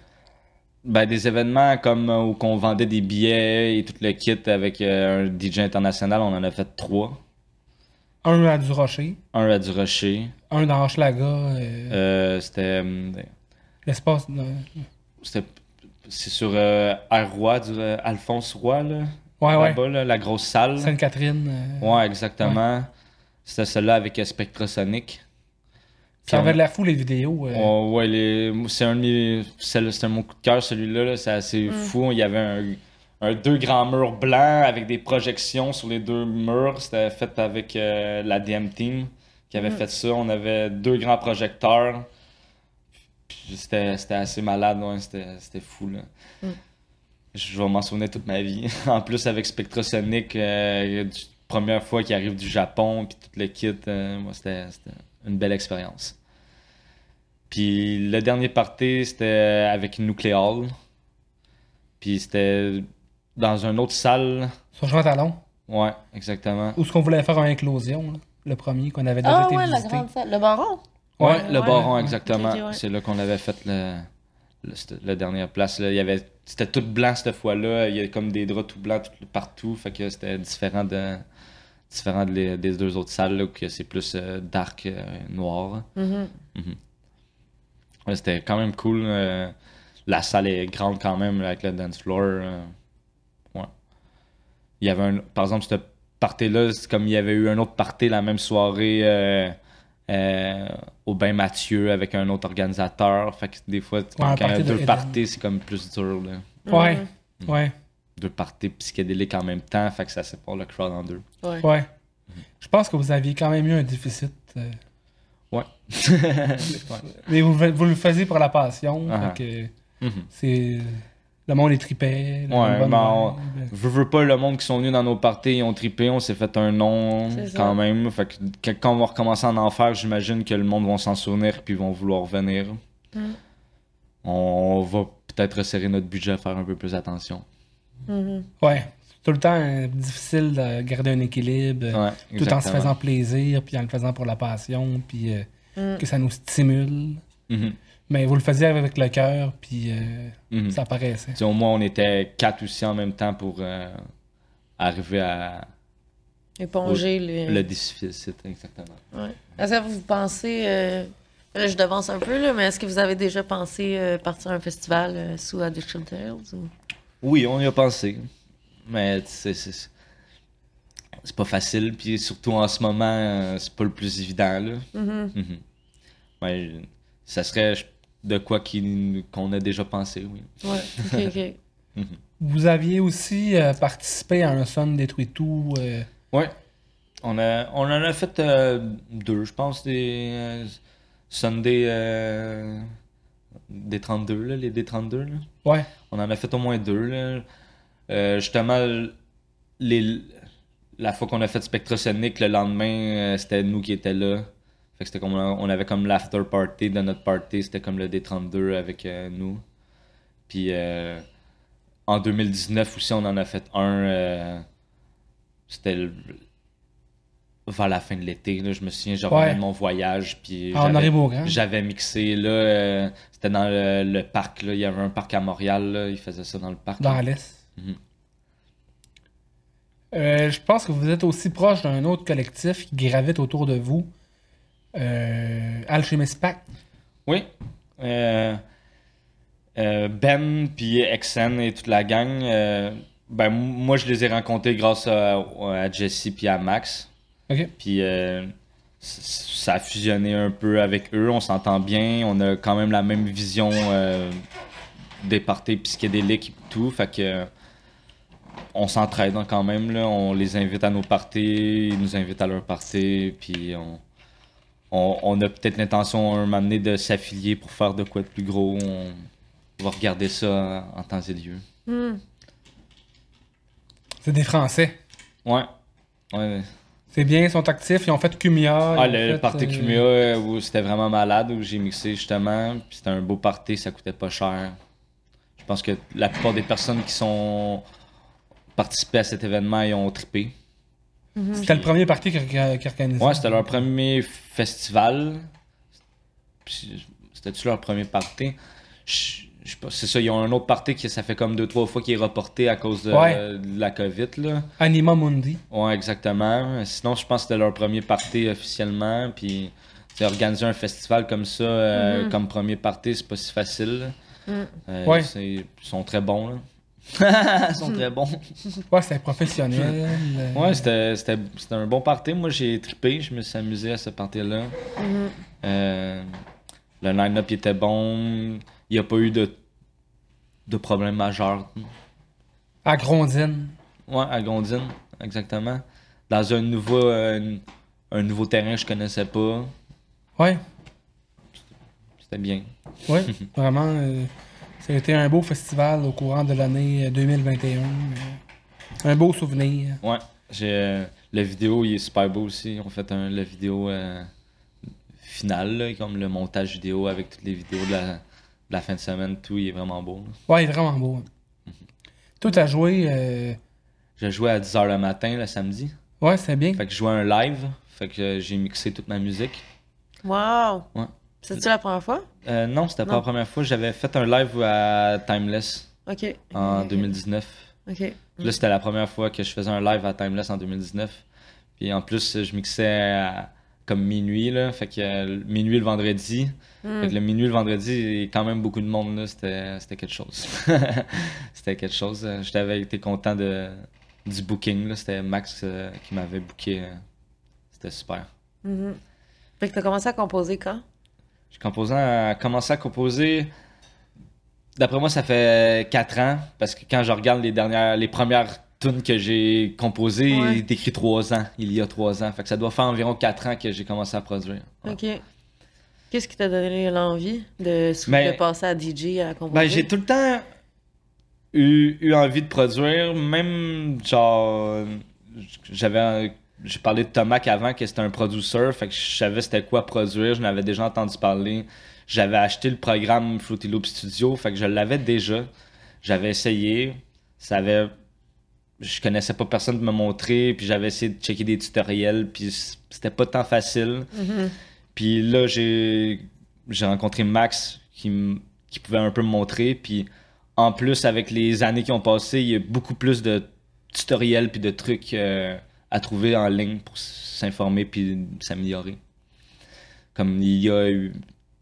Ben, des événements comme euh, où qu'on vendait des billets et tout le kit avec euh, un DJ international, on en a fait trois. Un à du Rocher, Un à du Rocher. un dans Hochelaga, euh, Euh, c'était. l'espace. de- c'était- C'est sur Roi, du Alphonse Roy, là. Ouais, ouais. Là-bas, là, la grosse salle. Sainte-Catherine. Ouais, exactement. C'était celle-là avec Spectrasonic. Ça avait on- de la fou les vidéos. euh. Oh, ouais, les- c'est un de mes. c'est- C'était mon coup de cœur, celui-là. là. C'est assez fou. Il y avait un, un deux grands murs blancs avec des projections sur les deux murs. C'était fait avec euh, la DM Team qui avait fait ça. On avait deux grands projecteurs. C'était c'était assez malade, ouais. C'était c'était fou. Là. Mm. Je vais m'en souvenir toute ma vie. en plus, avec Spectrasonic, euh, du- première fois qu'il arrive du Japon, puis tout le kit, euh, moi, c'était une belle expérience. Puis le dernier party, c'était avec Nucleal. Puis c'était dans une autre salle. Sur Jean Talon? Ouais, exactement. Où est-ce qu'on voulait faire un éclosion, là, le premier qu'on avait déjà Ah été ouais la grande salle, le baron? Ouais, Ouais, le ouais. baron, exactement. C'est là qu'on avait fait le, la dernière place. Là. Il y avait, c'était tout blanc cette fois-là. Il y avait comme des draps tout blancs tout- partout. Fait que c'était différent de différent de les- des deux autres salles là, où c'est plus euh, dark, euh, noir. Mhm. Ouais, c'était quand même cool. euh, la salle est grande quand même là, avec le dance floor. euh, ouais. Il y avait un, par exemple, cette party-là, c'est comme il y avait eu un autre party la même soirée euh, euh, au Bain Mathieu avec un autre organisateur. Fait que des fois, Ouais, quand il y a deux parties, c'est comme plus dur. Là. Ouais, Mhm. ouais, Deux parties psychédéliques en même temps, fait que ça sépare le crowd en deux. Ouais. ouais. Je pense que vous aviez quand même eu un déficit. euh, Ouais. Mais vous, vous le faisiez pour la passion. Ah. fait que Mhm. c'est... Le monde est tripé. Ouais, ben, on- Veux, veux pas, le monde qui sont venus dans nos parties, ils ont trippé, on s'est fait un nom C'est ça. quand même. Fait que quand on va recommencer à en faire, j'imagine que le monde va s'en souvenir puis ils vont vouloir venir. Mm. On va peut-être resserrer notre budget à faire un peu plus attention. Mhm. Ouais. C'est tout le temps euh, difficile de garder un équilibre. euh, Ouais, tout en se faisant plaisir, puis en le faisant pour la passion, puis euh, Mm. que ça nous stimule. Mhm, Mais vous le faisiez avec le cœur, puis euh, mhm. ça paraissait. Tu sais, au moins, on était quatre aussi en même temps pour euh, arriver à Éponger le déficit. Exactement. Ouais. Est-ce que vous pensez, euh, là, je devance un peu, là, mais est-ce que vous avez déjà pensé euh, partir à un festival euh, sous Addiction Tales? Ou... Oui, on y a pensé. Mais c'est c'est pas facile. Puis surtout en ce moment, euh, c'est pas le plus évident. Là. Mhm. Mhm. Ouais, ça serait de quoi qu'il- qu'on a déjà pensé, oui. Ouais, ok, ok. Vous aviez aussi euh, participé à un son détruit tout. euh, Ouais. On, a, on en a fait euh, deux, je pense, des euh, Sunday euh, des 32, là, les D32. Là? Ouais. On en a fait au moins deux. Là. Euh, justement, les, la fois qu'on a fait Spectrosonic, le lendemain, euh, c'était nous qui étions là. Fait que c'était comme on avait comme l'after party de notre party, c'était comme le D32 avec euh, nous. Puis euh, en 2019 aussi, on en a fait un. euh, c'était le- vers la fin de l'été. là. Je me souviens, je Ouais. revenais de mon voyage. Puis Ah, j'avais- mixé, là, euh, c'était dans le, le parc, là. Il y avait un parc à Montréal, là. Ils faisaient ça dans le parc. Dans là. l'Est. Mhm. Euh, je pense que vous êtes aussi proche d'un autre collectif qui gravite autour de vous. Euh, Alchemist Pact. Oui. Euh, ben, puis Exen et toute la gang, ben, moi, je les ai rencontrés grâce à, à Jesse puis à Max. Ok. Puis euh, ça a fusionné un peu avec eux, on s'entend bien, on a quand même la même vision euh, des parties psychédéliques et tout, fait que on s'entraide hein, quand même, là. on les invite à nos parties, ils nous invitent à leur parties, puis on, on, on a peut-être l'intention un moment donné de s'affilier pour faire de quoi de plus gros, on va regarder ça en temps et lieu. Hmm. C'est des Français. Ouais. Ouais. C'est bien, ils sont actifs, ils ont fait Cumia. Ah, le fait, party euh, Cumia, euh, où c'était vraiment malade, où j'ai mixé justement. Puis c'était un beau party, ça coûtait pas cher. Je pense que la plupart des personnes qui sont participées à cet événement, ils ont trippé. C'était le premier parti qui, qui, qui organisait. Ouais, c'était leur premier festival. Puis, C'était-tu leur premier party? Je je sais pas, c'est ça, ils ont un autre party qui ça fait comme deux, trois fois qui est reporté à cause de, Ouais. de la COVID, là. Anima Mundi. Ouais, exactement. Sinon, je pense que c'était leur premier party officiellement. Puis, organiser un festival comme ça, euh, Mhm. comme premier party, c'est pas si facile. Mhm. Euh, Ouais. Ils sont très bons. Là. Ils sont très bons. Ouais, c'était professionnel. Ouais, c'était c'était- c'était un bon party. Moi, j'ai trippé. Je me suis amusé à ce party-là. Mhm. Euh, le line-up il était bon. Il n'y a pas eu de, de problème majeur. À Grondine. Ouais, à Gondine, exactement. Dans un nouveau, euh, un nouveau terrain que je connaissais pas. Ouais, C'était bien. ouais. vraiment, euh, ça a été un beau festival au courant de l'année 2021. euh, un beau souvenir. Ouais. J'ai, le vidéo, il est super beau aussi. On fait un, la vidéo euh, finale, là, comme le montage vidéo avec toutes les vidéos de la, la fin de semaine. Tout, il est vraiment beau. là. Ouais, il est vraiment beau. hein. Tout a joué. euh, J'ai joué à 10h le matin, le samedi. Ouais, c'est bien. Fait que je jouais un live. Fait que j'ai mixé toute ma musique. Wow! Ouais. C'est-tu la première fois? Euh, non, c'était pas la première fois. J'avais fait un live à Timeless Ok. en Ok. 2019. Ok. Puis Là, c'était la première fois que je faisais un live à Timeless en 2019. Puis en plus, je mixais à- comme minuit, là. Fait que euh, minuit le vendredi. Hmm. Fait que le minuit le vendredi, il y a quand même beaucoup de monde, là. C'était c'était quelque chose. c'était quelque chose. Euh, J'avais été content de, du booking, là. C'était Max euh, qui m'avait booké. euh. C'était super. Mhm. Fait que t'as commencé à composer quand? J'ai composé à- commencé à composer. D'après moi, ça fait 4 ans. Parce que quand je regarde les dernières, les premières tunes que j'ai composées, Ouais. il est écrit 3 ans. Il y a 3 ans. Fait que ça doit faire environ 4 ans que j'ai commencé à produire. Ouais. Ok. Qu'est-ce qui t'a donné l'envie de, Ben- de passer à DJ à composer? Ben, j'ai tout le temps eu, eu envie de produire. Même, genre, j'avais. J'ai parlé de Tomac avant, que c'était un producer. Fait que je savais c'était quoi produire. Je n'avais déjà entendu parler. J'avais acheté le programme Fruity Loop Studio. Fait que je l'avais déjà. J'avais essayé. Ça avait. Je connaissais pas personne de me montrer. Puis j'avais essayé de checker des tutoriels. Puis c'était pas tant facile. Mhm. Puis là, j'ai j'ai rencontré Max qui, m- qui pouvait un peu me montrer. Puis en plus, avec les années qui ont passé, il y a beaucoup plus de tutoriels puis de trucs euh, à trouver en ligne pour s'informer puis s'améliorer. Comme il y a eu,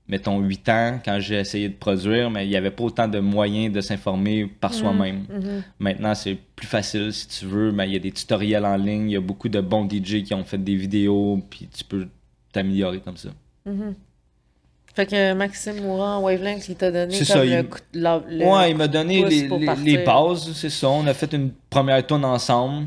mettons, 8 ans, quand j'ai essayé de produire, mais il n'y avait pas autant de moyens de s'informer par soi-même. Mhm. Maintenant, c'est plus facile si tu veux, mais il y a des tutoriels en ligne, il y a beaucoup de bons DJ qui ont fait des vidéos, puis tu peux t'améliorer comme ça. Mhm. Fait que Maxime Mourant, Wavelength, il t'a donné C'est comme ça, le, il- coup la- le- ouais, il m'a donné les, les- bases, c'est ça. On a fait une première tune ensemble.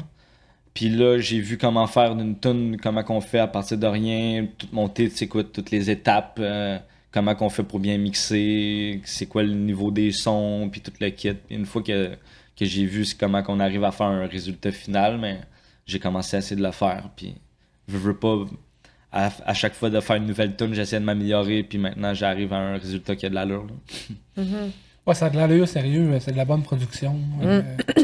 Puis là, j'ai vu comment faire une tune, comment qu'on fait à partir de rien, tout monter, sais quoi, toutes les étapes, euh, comment qu'on fait pour bien mixer, c'est quoi le niveau des sons, puis tout le kit. Une fois que, que j'ai vu c'est comment qu'on arrive à faire un résultat final, mais j'ai commencé à essayer de le faire. Puis je veux pas, à, à chaque fois de faire une nouvelle tune, j'essaie de m'améliorer, puis maintenant j'arrive à un résultat qui a de l'allure. Mhm. Ouais, ça a de l'allure sérieux, c'est de la bonne production. Mm. euh,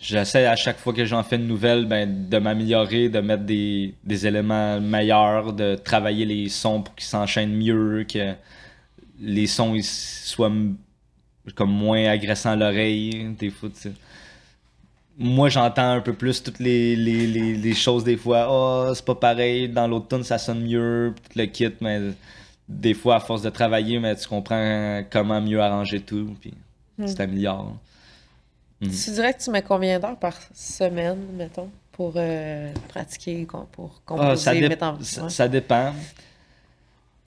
j'essaie à chaque fois que j'en fais une nouvelle, ben, de m'améliorer, de mettre des, des éléments meilleurs, de travailler les sons pour qu'ils s'enchaînent mieux, que les sons ils soient comme moins agressants à l'oreille. Des fois, tu sais. Moi, j'entends un peu plus toutes les, les, les, les choses des fois. Oh, c'est pas pareil. Dans l'autre tune, ça sonne mieux. Tout le kit, mais des fois, à force de travailler, mais tu comprends comment mieux arranger tout. Puis Hmm. tu t'améliores. Mhm. Tu dirais que tu mets combien d'heures par semaine, mettons, pour euh, pratiquer, pour composer, Ah, ça, dé- mettre en... ça, ouais. ça dépend.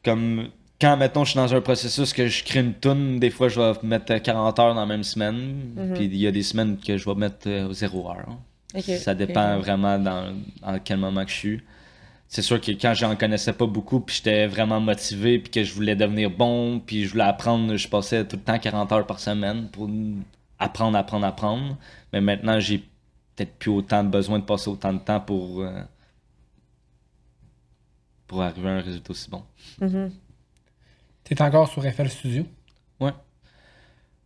Comme quand, mettons, je suis dans un processus que je crée une tune, des fois, je vais mettre 40 heures dans la même semaine. Mhm. Puis il y a des semaines que je vais mettre euh, 0 heure. Ok, Ça dépend vraiment dans, dans quel moment que je suis. C'est sûr que quand j'en connaissais pas beaucoup, puis j'étais vraiment motivé, puis que je voulais devenir bon, puis je voulais apprendre, je passais tout le temps 40 heures par semaine pour apprendre, apprendre, apprendre. Mais maintenant, j'ai peut-être plus autant de besoin de passer autant de temps pour, euh, pour arriver à un résultat aussi bon. Mhm. T'es encore sur FL Studio?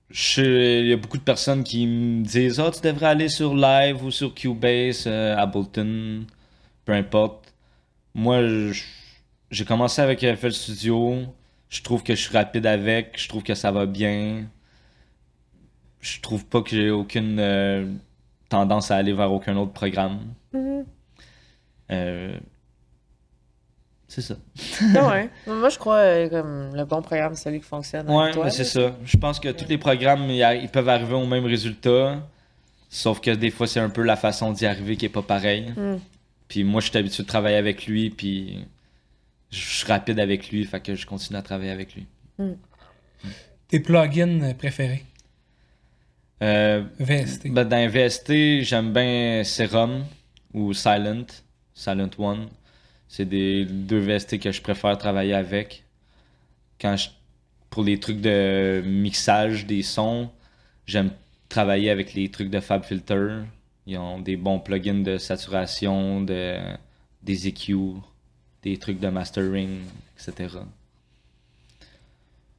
Je sais- Il y a beaucoup de personnes qui me disent Ah, tu devrais aller sur Live ou sur Cubase, euh, Ableton, peu importe. Moi, j'ai commencé avec FL Studio. Je trouve que je suis rapide avec. Je trouve que ça va bien. Je trouve pas que j'ai aucune euh, tendance à aller vers aucun autre programme. Mhm. Euh, c'est ça. Ah ouais. Moi, je crois euh, comme le bon programme, c'est celui qui fonctionne. toi, mais c'est ça. Je pense que tous les programmes, ils, peuvent arriver au même résultat. Sauf que des fois, c'est un peu la façon d'y arriver qui est pas pareille. Mm. Puis moi, je suis habitué de travailler avec lui, puis je suis rapide avec lui, fait que je continue à travailler avec lui. Tes plugins préférés? Euh, VST. ben, dans VST, j'aime bien Serum ou Silent, Silent One. C'est des deux VST que je préfère travailler avec. Quand je- pour les trucs de mixage des sons, j'aime travailler avec les trucs de FabFilter. Ils ont des bons plugins de saturation, de, des EQ, des trucs de mastering, etc.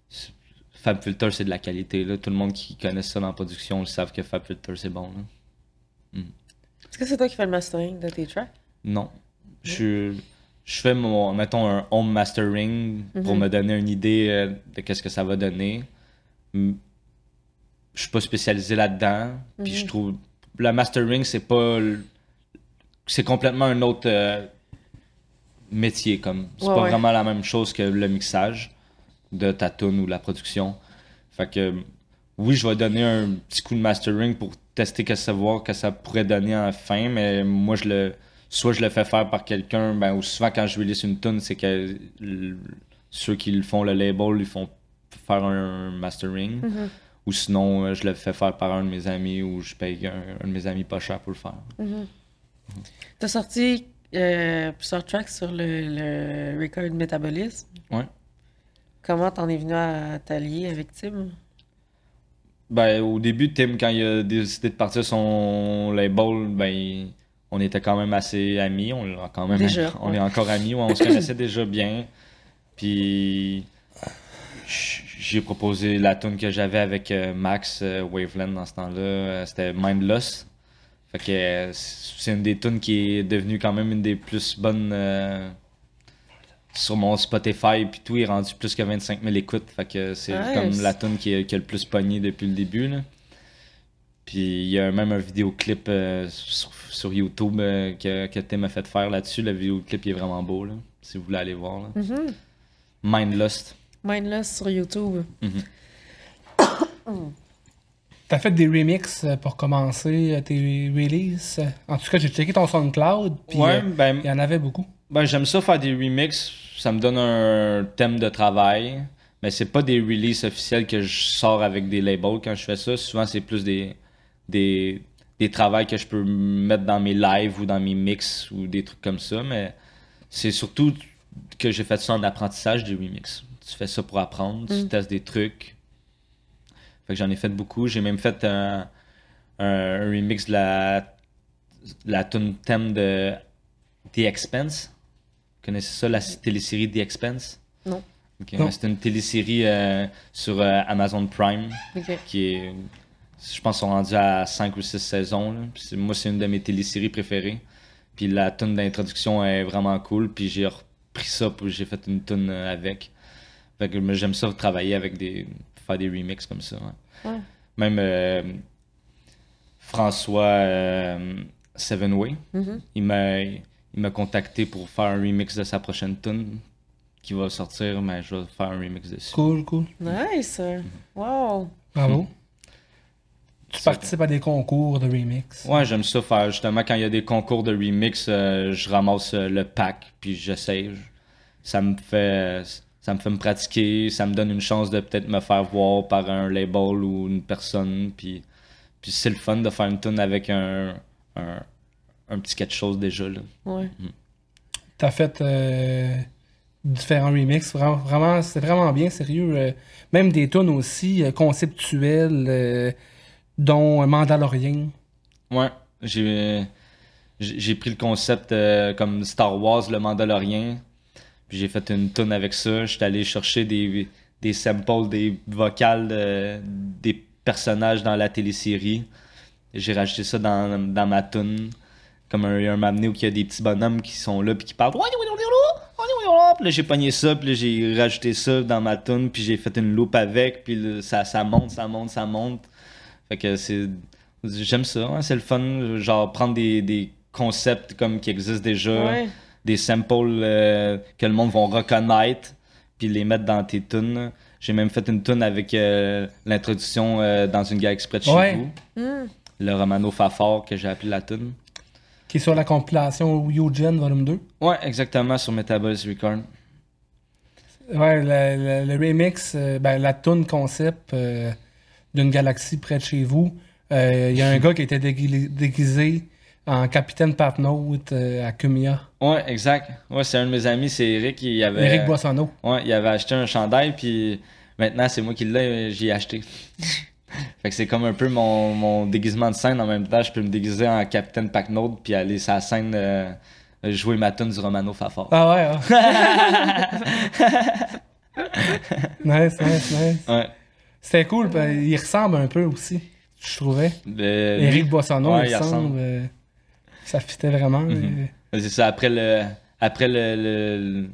C'est- FabFilter, c'est de la qualité. Là. Tout le monde qui connaît ça dans la production, ils savent que FabFilter, c'est bon. là. Est-ce que c'est toi qui fais le mastering de tes tracks? Non. Je, je fais mon, mettons, un home mastering pour Mhm. me donner une idée euh, de qu'est-ce que ça va donner. Je suis pas spécialisé là-dedans. Puis Mhm. je trouve. Le mastering, c'est pas. C'est complètement un autre euh, métier. comme C'est Ouais, pas ouais. vraiment la même chose que le mixage de ta tune ou la production. Fait que. Oui, je vais donner un petit coup de mastering pour tester que ça voir que ça pourrait donner en fin, mais moi je le soit je le fais faire par quelqu'un, ben ou souvent quand je release une tune, c'est que ceux qui le font le label, ils font faire un mastering, Mhm. ou sinon euh, je le fais faire par un de mes amis ou je paye un, un de mes amis pas cher pour le faire. Mhm. T'as sorti euh, plusieurs tracks sur le, le record Métabolisme. Ouais. Comment t'en es venu à t'allier avec Tim? Ben, au début, Tim, quand il a décidé de partir son label, ben, il- on était quand même assez amis. On, est quand même, Déjà, on ouais. est encore amis. on se connaissait déjà bien. Puis, j'ai proposé la tune que j'avais avec euh, Max euh, Waveland dans ce temps-là. euh, C'était Mindless. Fait que c'est une des tunes qui est devenue quand même une des plus bonnes euh, sur mon Spotify. Puis tout est rendu plus que 25 000 écoutes. Fait que c'est Nice. comme la tune qui, a- qui a le plus pogné depuis le début. Là. Puis il y a même un vidéoclip euh, sur, sur YouTube euh, que, que Tim a fait faire là-dessus. Le vidéoclip il est vraiment beau, là, si vous voulez aller voir. là. Mhm. Mindlust. Mindless sur YouTube. Mhm. T'as fait des remixes pour commencer tes releases? En tout cas, j'ai checké ton SoundCloud, puis ouais, euh, ben, il y en avait beaucoup. Ben, j'aime ça faire des remixes. Ça me donne un thème de travail. Mais c'est pas des releases officiels que je sors avec des labels quand je fais ça. Souvent, c'est plus des, des, des travails que je peux mettre dans mes lives ou dans mes mix ou des trucs comme ça. Mais c'est surtout que j'ai fait ça en apprentissage des remixes. Tu fais ça pour apprendre, tu Mm. testes des trucs. Fait que j'en ai fait beaucoup. J'ai même fait un, un, un remix de la, la tune thème de The Expense. Vous connaissez ça, la télésérie The Expense? Non. C'est une télésérie euh, sur euh, Amazon Prime qui est Je pense qu'ils sont rendus à 5 ou 6 saisons. là. Puis moi, c'est une de mes téléséries préférées. Puis la tune d'introduction est vraiment cool. Puis j'ai repris ça, puis j'ai fait une tune euh, avec. Fait que j'aime ça travailler avec des. faire des remixes comme ça. ouais. Ouais. Même euh, François euh, Sevenway, Mhm. il m'a il m'a contacté pour faire un remix de sa prochaine tune qui va sortir, mais je vais faire un remix dessus. Cool, cool. Nice. Wow. Bravo. Tu C'est- participes à des concours de remix. Ouais, j'aime ça faire. Justement, quand il y a des concours de remix, euh, je ramasse euh, le pack, puis j'essaye. Ça me fait. Ça me fait me pratiquer, ça me donne une chance de peut-être me faire voir par un label ou une personne, puis, puis c'est le fun de faire une tune avec un, un, un petit quelque chose déjà. Là. Ouais. T'as fait euh, différents remixes. Vraiment, vraiment c'était vraiment bien, sérieux. euh, même des tunes aussi euh, conceptuelles, euh, dont Mandalorian. Ouais, j'ai j'ai pris le concept euh, comme Star Wars, le Mandalorien, puis j'ai fait une tune avec ça. J'étais allé chercher des, des samples, des vocales de- des personnages dans la télésérie. J'ai rajouté ça dans, dans ma tune. Comme un, un m'amené où il y a des petits bonhommes qui sont là puis qui parlent. Puis là, j'ai pogné ça, puis là, j'ai rajouté ça dans ma tune, puis j'ai fait une loupe avec, puis ça, ça monte, ça monte, ça monte. Fait que c'est. J'aime ça, hein, c'est le fun. Genre, prendre des, des concepts comme qui existent déjà, Ouais. des samples euh, que le monde va reconnaître, puis les mettre dans tes tunes. J'ai même fait une tune avec euh, l'introduction euh, dans une gare exprès de chez Ouais. vous, Hmm. le Romano Fafard que j'ai appelé la tune. qui est sur la compilation Eugen Volume 2. Ouais, exactement, sur Metabolis Record. Ouais, le, le- le remix, euh, ben, la tune concept euh, d'une galaxie près de chez vous. Euh, Il y a un gars qui était dégui- déguisé en capitaine Patnaud euh, à Kumia. Ouais, exact. Ouais, c'est un de mes amis, c'est Eric. Il avait, Eric Boissonneau. Ouais, il avait acheté un chandail, puis maintenant c'est moi qui l'ai, j'y ai acheté. fait que c'est comme un peu mon, mon déguisement de scène en même temps. Je peux me déguiser en Capitaine Packnode, puis aller sur la scène euh, jouer ma tune du Romano Fafard. Ah ouais, ah. nice, nice, nice. Ouais. C'était cool, ben, il ressemble un peu aussi, je trouvais. Le- Eric Boissonneau, ouais, il il ressemble. ressemble. euh, ça fitait vraiment. Mhm. euh. C'est ça, après le, après le, le,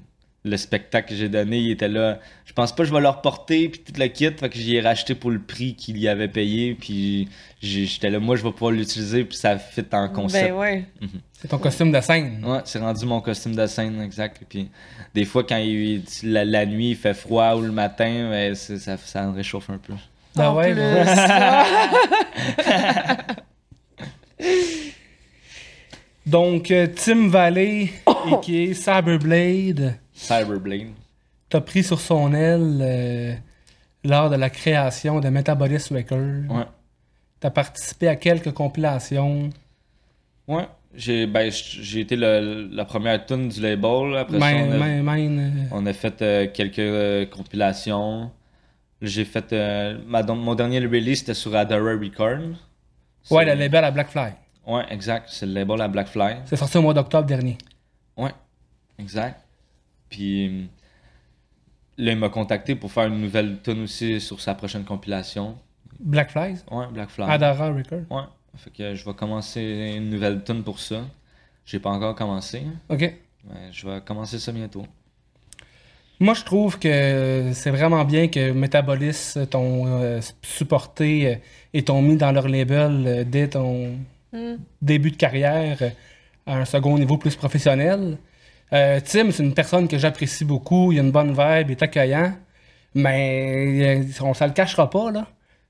le spectacle que j'ai donné, il était là. Je pense pas que je vais le reporter, puis tout le kit. Fait que j'y ai racheté pour le prix qu'il y avait payé, puis j'ai- j'étais là, moi je vais pouvoir l'utiliser, puis ça fit en concept. Ben ouais. C'est ton costume de scène. Ouais, c'est rendu mon costume de scène, exact. Puis des fois, quand il, la, la nuit il fait froid ou le matin, ben, ça, ça me réchauffe un peu. Ah En ouais, plus. Donc, euh, Tim Valley, et qui est Cyberblade, Cyberblade. t'as pris sur son aile euh, lors de la création de Metabolis Records. Ouais. T'as participé à quelques compilations. Ouais. J'ai ben, j'ai été le- la première tune du label. Après ça, on a, euh, on a fait euh, quelques euh, compilations. J'ai fait. ma- mon dernier release, c'était sur Adara Record. Ouais, le label à Blackfly. Ouais, exact. C'est le label à Blackfly. C'est sorti au mois d'octobre dernier. Ouais, exact. Puis là, il m'a contacté pour faire une nouvelle tune aussi sur sa prochaine compilation. Blackfly, Ouais, Blackfly. Adara Records. Ouais. Fait que je vais commencer une nouvelle tune pour ça. J'ai pas encore commencé, OK. mais je vais commencer ça bientôt. Moi, je trouve que c'est vraiment bien que Metabolis t'ont euh, supporté euh, et t'ont mis dans leur label euh, dès ton Hmm. début de carrière à un second niveau plus professionnel. Euh, Tim, c'est une personne que j'apprécie beaucoup. Il a une bonne vibe, il est accueillant. Mais euh, on ne le cachera pas. Là.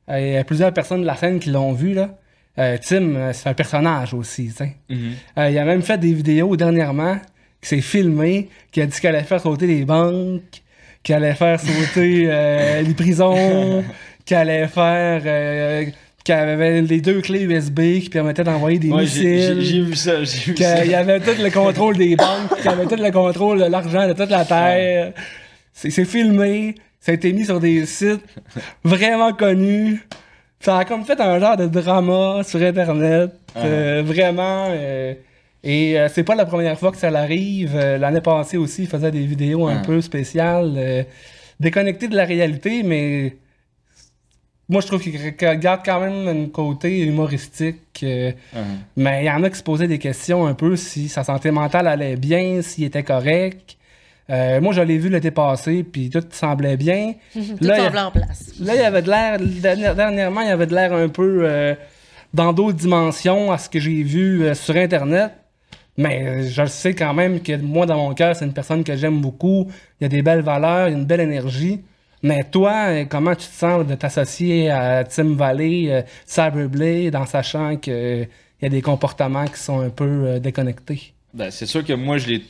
Euh, Il y a plusieurs personnes de la scène qui l'ont vu. Là. Euh, Tim, c'est un personnage aussi. tu. Euh, il a même fait des vidéos dernièrement qui s'est filmé, qui a dit qu'il allait faire sauter les banques, qu'il allait faire sauter les prisons, qu'il allait faire. Qu'il avait les deux clés USB qui permettaient d'envoyer des Ouais, missiles. j'ai- vu ça, j'ai vu ça. y avait tout le contrôle des banques, qu'il y avait tout le contrôle de l'argent de toute la terre. C'est c'est filmé, ça a été mis sur des sites vraiment connus. Ça a comme fait un genre de drama sur Internet. euh, vraiment. euh, et euh, c'est pas la première fois que ça l'arrive. L'année passée aussi, il faisait des vidéos un Ah. peu spéciales, déconnectées de la réalité, mais moi, je trouve qu'il garde quand même un côté humoristique. euh, mais il y en a qui se posaient des questions un peu si sa santé mentale allait bien, s'il était correct. Euh, moi, je l'ai vu l'été passé, puis tout semblait bien. Tout Là, il y a- semblait en place. Là, il y avait de l'air, dernière- dernièrement, il y avait de l'air un peu euh, dans d'autres dimensions à ce que j'ai vu euh, sur Internet. Mais je le sais quand même que moi, dans mon cœur, c'est une personne que j'aime beaucoup. Il y a des belles valeurs, il y a une belle énergie. Mais toi, euh, comment tu te sens de t'associer à Tim Valley, euh, Cyberblade, en sachant qu'il y a des comportements qui sont un peu euh, déconnectés? Ben, c'est sûr que moi, je l'ai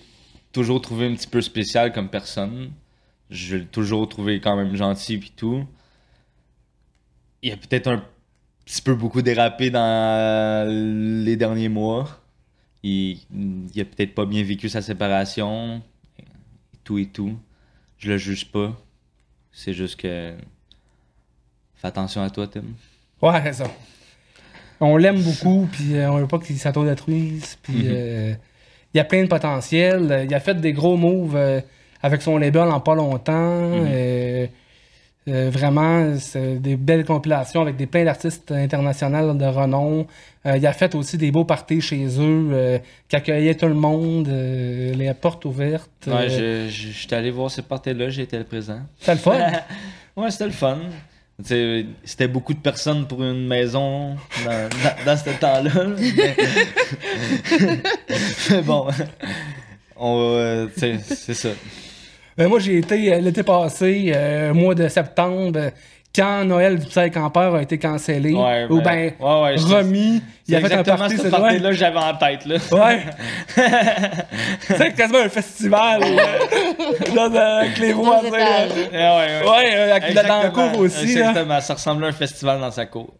toujours trouvé un petit peu spécial comme personne. Je l'ai toujours trouvé quand même gentil puis tout. Il a peut-être un petit peu beaucoup dérapé dans les derniers mois. Il, il a peut-être pas bien vécu sa séparation. Tout et tout. Je le juge pas. C'est juste que. Fais attention à toi, Tim. Ouais, c'est ça. On l'aime beaucoup, puis euh, on veut pas qu'il s'autodétruise. Puis Mhm. euh, il y a plein de potentiel. Il a fait des gros moves euh, avec son label en pas longtemps. Mhm. Euh, vraiment, c'est des belles compilations avec des plein d'artistes internationaux de renom. Euh, il a fait aussi des beaux parties chez eux euh, qui accueillaient tout le monde, euh, les portes ouvertes. Ouais, Euh, je- allé voir ces parties-là, j'étais présent. C'était le fun. ouais, c'était le fun. C'était beaucoup de personnes pour une maison dans, dans- dans ce temps-là. Mais... Mais bon, on, euh, c'est ça. Euh, moi, j'ai été euh, l'été passé, euh, mois de septembre, euh, quand Noël du Psy Campeur a été cancellé, Ouais, ou ben, bien ouais, remis. Il a fait un exactement party, ce c'est party-là que j'avais en tête. Là. Ouais. c'est quasiment un festival. euh, dans, euh, avec les voisins. là. Ouais, ouais, Ouais, euh, avec la Exactement. Dancourt aussi. Là. Exactement, ça ressemblait à un festival dans sa cour.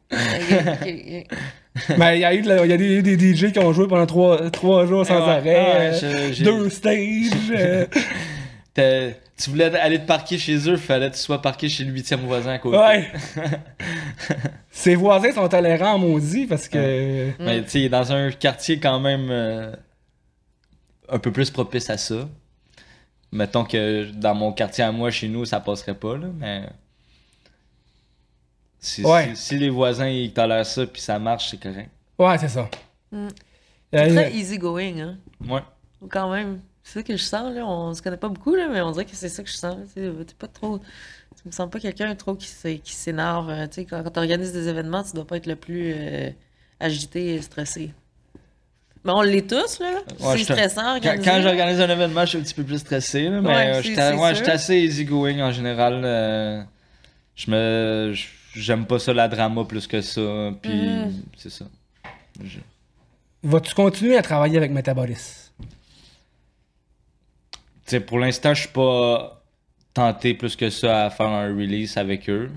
Mais il y a eu de la- il y a des, des DJ qui ont joué pendant trois, trois jours sans Ouais, arrêt. ouais, je- j'ai- deux stages. euh, Tu voulais aller te parquer chez eux, fallait que tu sois parqué chez le huitième voisin à côté. ouais. Ses voisins sont tolérants, maudit, parce que. Mais tu sais, dans un quartier quand même euh, un peu plus propice à ça. Mettons que dans mon quartier à moi, chez nous, ça passerait pas, là, mais. Si, Ouais. si, si les voisins ils tolèrent ça puis ça marche, c'est correct. Ouais, c'est ça. Mm. Euh, Très easy going, hein. Ouais. Quand même. C'est ça que je sens, là. On se connaît pas beaucoup, là, mais on dirait que c'est ça que je sens. T'es pas trop. Tu me sens pas quelqu'un trop qui s'é- qui s'énerve. euh, Tu sais, quand, quand tu organises des événements, tu dois pas être le plus euh, agité et stressé. Mais on l'est tous, là. Ouais, c'est je stressant, Quand, j'organise un événement, je suis un petit peu plus stressé, là, mais Ouais, euh, ouais, sûr. j'étais assez easygoing en général. euh, je me. J'aime pas ça la drama plus que ça, puis Mm. c'est ça. Je- Vas-tu continuer à travailler avec Metabolis? Sais, pour l'instant, je suis pas tenté plus que ça à faire un release avec eux.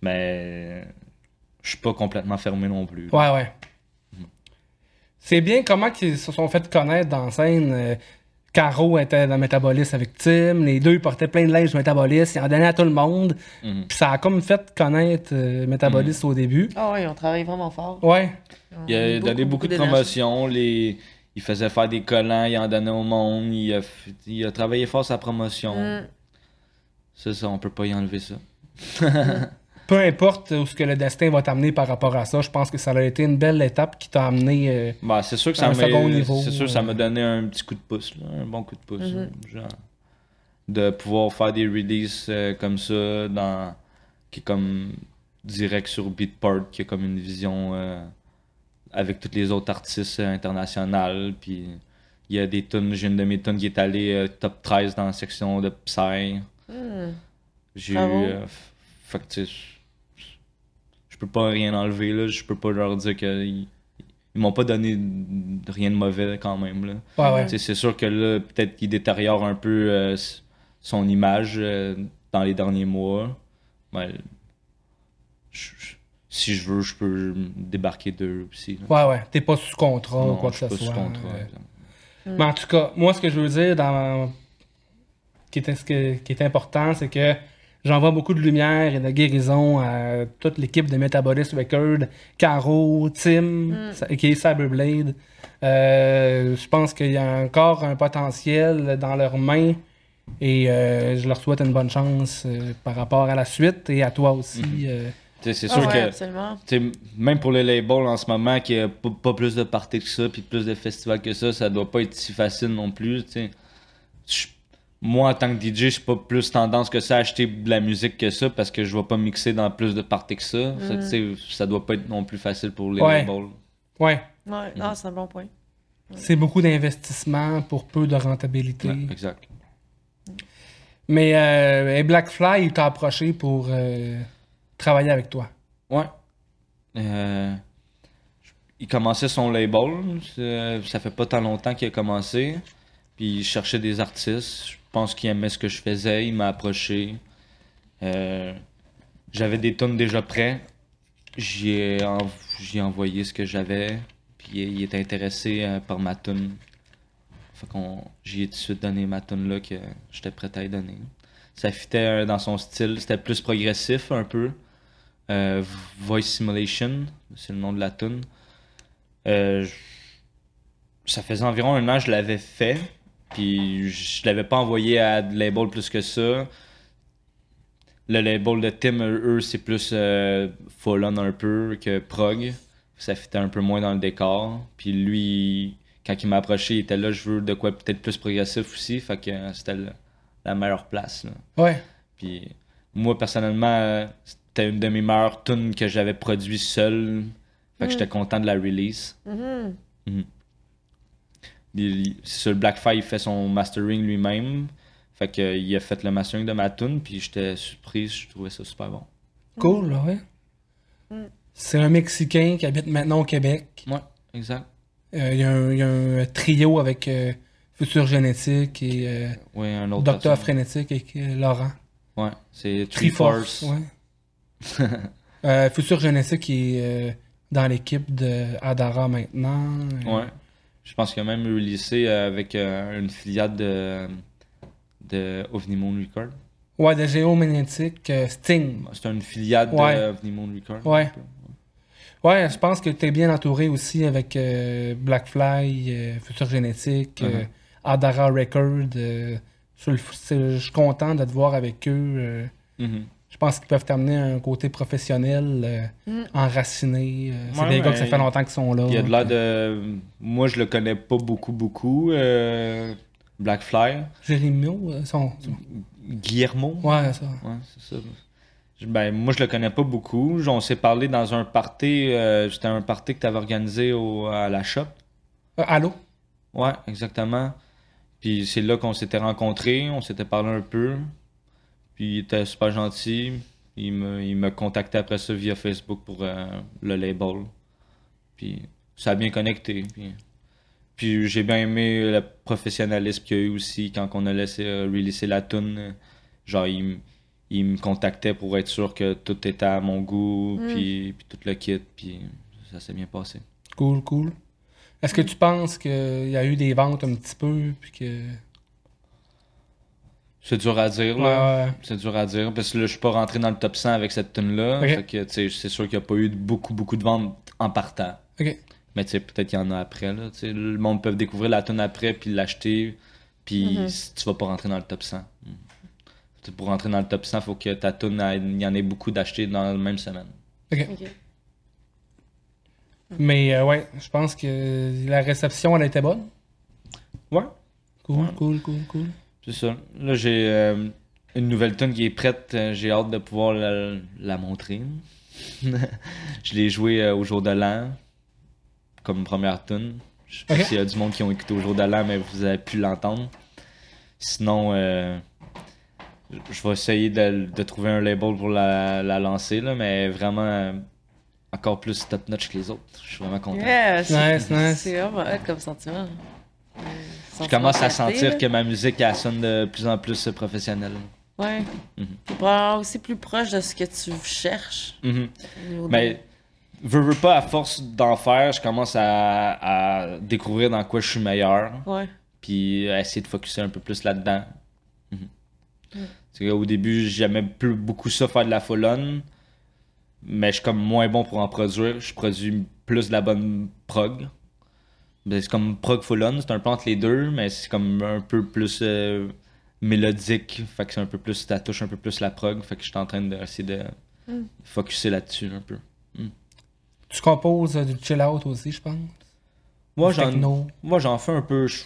Mais je suis pas complètement fermé non plus. Ouais, ouais. C'est bien comment ils se sont fait connaître dans la scène. euh, Caro était dans Métabolis avec Tim. Les deux portaient plein de linge Métabolis. Ils en donnaient à tout le monde. Mhm. Puis ça a comme fait connaître euh, Métabolis au début. Ah oui, on travaille vraiment fort. Ouais. Il a donné beaucoup, de promotions. Les... Il faisait faire des collants, il en donnait au monde. Il a, f- il a travaillé fort sa promotion. Mm. C'est ça, on peut pas y enlever ça. Peu importe où ce que le destin va t'amener par rapport à ça, je pense que ça a été une belle étape qui t'a amené. euh, Bah, c'est sûr que À ça un m'a second niveau, c'est sûr que ça euh. m'a donné un petit coup de pouce, là, un bon coup de pouce. Mhm. genre. de pouvoir faire des releases euh, comme ça, dans, qui est comme direct sur Beatport, qui a comme une vision euh, avec tous les autres artistes internationaux. Puis il y a des tunes, j'ai une de mes tunes qui est allée euh, top 13 dans la section de Psy. Mm. J'ai eu. Bravo. euh, fait que, tu sais, je- peux pas rien enlever, là. Je peux pas leur dire que. Ils, ils m'ont pas donné rien de mauvais quand même, là. Ouais, ouais. Tu sais, C'est sûr que là, peut-être qu'il détériore un peu euh, son image euh, dans les derniers mois. Mais je- je- si je veux, je peux débarquer d'eux aussi. là. Ouais, ouais. T'es pas sous contrat ou quoi je que ce pas soit. sous contrat, euh. exemple. Mais en tout cas, moi, ce que je veux dire, dans... qui, est, ce que- qui est important, c'est que j'envoie beaucoup de lumière et de guérison à toute l'équipe de Metabolis Record, Caro, Tim, sa- qui est Cyberblade. Euh, je pense qu'il y a encore un potentiel dans leurs mains et euh, je leur souhaite une bonne chance euh, par rapport à la suite et à toi aussi, sais, c'est Ah sûr ouais, que même pour les labels en ce moment, qui a pas, plus de parties que ça, puis plus de festivals que ça, ça doit pas être si facile non plus. tu sais. Je- Moi, en tant que DJ, j'ai pas plus tendance que ça à acheter de la musique que ça parce que je vais pas mixer dans plus de parties que ça. Fait que, tu sais, ça doit pas être non plus facile pour les Ouais. labels. Ouais. Ouais, non, c'est un bon point. C'est beaucoup d'investissement pour peu de rentabilité. Ouais, exact. Mais euh, Blackfly, il t'a approché pour euh, travailler avec toi. Ouais. Euh, il commençait son label. c'est- Ça fait pas tant longtemps qu'il a commencé. Puis il cherchait des artistes. Je pense qu'il aimait ce que je faisais. Il m'a approché. Euh, J'avais des tonnes déjà prêts. J'y ai, envoyé ce que j'avais. Puis il était intéressé euh, par ma tune. Fait qu'on j'y ai tout de suite donné ma tune là que j'étais prêt à y donner. Ça fitait euh, dans son style. C'était plus progressif un peu. Euh, Voice Simulation, c'est le nom de la tune. Euh, ça faisait environ un an que je l'avais fait, puis je l'avais pas envoyé à de label plus que ça. Le label de Tim, eux, c'est plus euh, full on un peu que prog. Ça fitait un peu moins dans le décor. Puis lui, quand il m'a approché, il était là, je veux de quoi peut-être plus progressif aussi. Fait que euh, c'était la meilleure place. là. Ouais. Puis moi, personnellement, c'était une de mes meilleures tunes que j'avais produit seul. Fait que j'étais content de la release. Mhm. Il- il- C'est Blackfire, il fait son mastering lui-même. Fait que, euh, il a fait le mastering de ma tune, puis j'étais surpris, je trouvais ça super bon. Cool, là, ouais. Mm. C'est un Mexicain qui habite maintenant au Québec. Ouais, exact. Euh, Il y, a un- il y a un trio avec euh, Futur Génétique et euh, Ouais, un autre. Docteur. Frénétique avec euh, Laurent. Ouais, c'est Triforce. ouais. Euh, Futur Génétique qui est euh, dans l'équipe de Adara maintenant. Ouais. Je pense qu'il a même releasé euh, avec euh, une filiale de, de OVNI Moon Record. Ouais, de Géomagnétique, Sting. C'est une filiale Ouais. de OVNI Moon Record. Ouais. Ouais, je pense que tu es bien entouré aussi avec euh, Blackfly, euh, Futur Génétique, euh, Uh-huh. Adara Record. sur le- c'est- je suis content de te voir avec eux. Mhm. Je pense qu'ils peuvent t'amener à un côté professionnel, euh, Mm. enraciné. euh, c'est Ouais, des gars que ça fait longtemps qu'ils sont là. Il y a de l'air de. Moi, je le connais pas beaucoup, beaucoup. euh. Jérémio, euh, son, Guillermo. Ouais, ça. Ouais, c'est ça. Je- Ben, moi, je le connais pas beaucoup. On s'est parlé dans un party. euh, C'était un party que tu avais organisé au, à la shop. Euh, allô? Ouais, exactement. Puis c'est là qu'on s'était rencontrés. On s'était parlé un peu. Puis il était super gentil. Il me, il m'a contacté après ça via Facebook pour euh, le label. Puis ça a bien connecté. Puis, puis j'ai bien aimé le professionnalisme qu'il y a eu aussi quand on a laissé euh, releaser la tune. Genre, il, il me contactait pour être sûr que tout était à mon goût, Mm. puis, puis tout le kit. Puis ça s'est bien passé. Cool, cool. Est-ce que tu penses qu'il y a eu des ventes un petit peu? Puis que... C'est dur à dire, là. Ouais. C'est dur à dire parce que là, je suis pas rentré dans le top 100 avec cette tune là Ok. Fait que, tu sais, c'est sûr qu'il n'y a pas eu beaucoup, beaucoup de ventes en partant. Ok. Mais tu sais, peut-être qu'il y en a après, là. Tu sais, le monde peut découvrir la tune après puis l'acheter. Puis Mhm. si tu vas pas rentrer dans le top 100. Mm. Pour rentrer dans le top 100, faut que ta tune, il y en ait beaucoup d'acheter dans la même semaine. Ok. Mais euh, ouais, je pense que la réception, elle était bonne. Ouais. Cool, Ouais. cool, cool, cool. C'est ça. Là, j'ai euh, une nouvelle tune qui est prête. Euh, J'ai hâte de pouvoir la, la montrer. je l'ai jouée euh, au jour de l'an comme première tune. Je sais pas s'il y a du monde qui ont écouté au jour de l'an, mais vous avez pu l'entendre. Sinon, euh, je vais essayer de, de trouver un label pour la, la lancer, là, mais vraiment encore plus top notch que les autres. Je suis vraiment content. Yeah, c'est- Nice, nice. Comme sentiment. Je commence à sentir là. que ma musique elle sonne de plus en plus professionnelle. Ouais. Mhm. T'es probablement aussi plus proche de ce que tu cherches. Niveau de- Mais veux, veux pas, à force d'en faire, je commence à, à découvrir dans quoi je suis meilleur, Ouais. puis à essayer de focuser un peu plus là-dedans. Mm. Sais, Au début, j'aimais plus beaucoup ça faire de la on, mais je suis comme moins bon pour en produire. Je produis plus de la bonne prog. Ben, C'est comme prog full on, c'est un peu entre les deux, mais c'est comme un peu plus euh, mélodique. Fait que c'est un peu plus, ça touche un peu plus la prog. Fait que je suis en train d'essayer de Mm. focuser là-dessus un peu. Tu composes euh, du chill out aussi, je pense? Moi, j'en, moi, j'en fais un peu. je-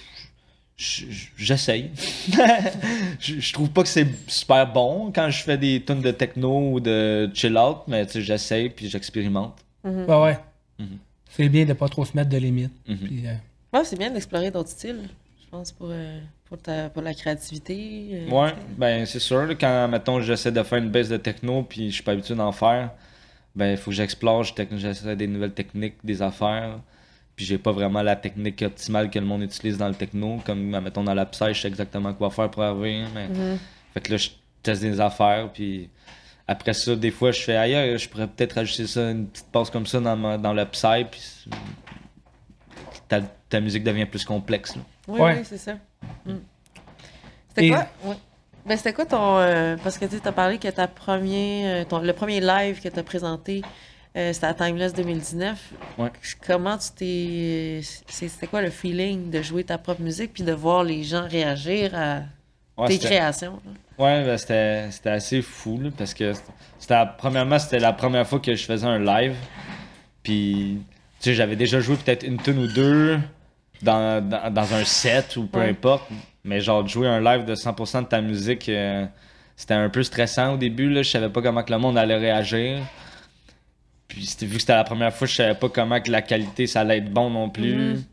je- je- J'essaye. je, je trouve pas que c'est super bon quand je fais des tunes de techno ou de chill out, mais tu sais, j'essaye puis j'expérimente. Mhm. Ouais, ouais. Mhm. C'est bien de pas trop se mettre de limites. Puis, euh, Ouais, c'est bien d'explorer d'autres styles, je pense, pour, euh, pour, ta, pour la créativité. euh, sais. ben c'est sûr. Quand, mettons, j'essaie de faire une baisse de techno puis je suis pas habitué d'en faire, ben il faut que j'explore, j'essaie des nouvelles techniques, des affaires. Puis j'ai pas vraiment la technique optimale que le monde utilise dans le techno. Comme, mettons, dans la psy, je sais exactement quoi faire pour arriver. Mais... Mhm. Fait que là, je teste des affaires, puis après ça, des fois, je fais ailleurs, je pourrais peut-être rajouter ça, une petite passe comme ça dans, ma- dans le psy, puis ta, ta musique devient plus complexe. là. Oui, Ouais. oui, c'est ça. Mm. C'était Et- quoi? Ouais. Ben, c'était quoi ton. euh, parce que tu as parlé que ta premier, euh, ton, le premier live que tu as présenté, euh, c'était à Timeless 2019. Ouais. Comment tu t'es. C'était quoi le feeling de jouer ta propre musique puis de voir les gens réagir à Ouais, tes créations? là? Ouais, ben, c'était assez fou, là, parce que c'était la- premièrement, c'était la première fois que je faisais un live. Puis, tu sais, j'avais déjà joué peut-être une tune ou deux dans, dans, dans un set ou peu Ouais. importe. Mais genre, de jouer un live de 100% de ta musique, euh, c'était un peu stressant au début. Là. Je savais pas comment que le monde allait réagir. Puis, vu que c'était la première fois, je savais pas comment que la qualité, ça allait être bon non plus. Mhm.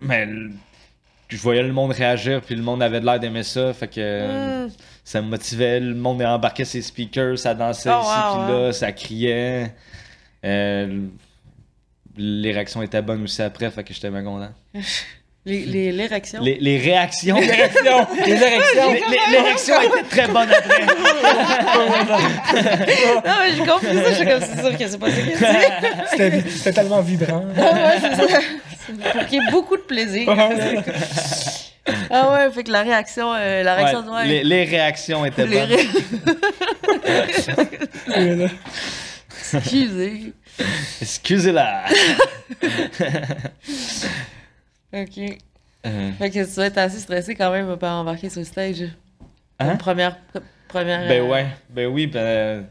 Mais je voyais le monde réagir, puis le monde avait de l'air d'aimer ça. Fait que euh, Mm. ça me motivait. Le monde embarquait ses speakers, ça dansait Oh, ici, wow, puis là, ça criait. Euh, les réactions étaient bonnes aussi après, fait que j'étais bien content. Les, les, l'érection? Les, les réactions. Les érections! Les érections! Les- les- L'érection était très bonne après. Non, mais j'ai compris ça, je suis comme c'est sûr que c'est pas ça a dit. C'était tellement vibrant. Ah ouais, c'est ça. Pour qu'il y ait beaucoup de plaisir. Ah ouais, fait que la réaction, euh, la réaction de Ouais, ouais. les, les réactions étaient Les bonnes. ré- Excusez. Excusez-la. Ok. Euh, Fait que tu dois être assez stressé quand même pas embarquer sur le stage. Hein? Première. première ben euh, ouais, ben oui. Ben,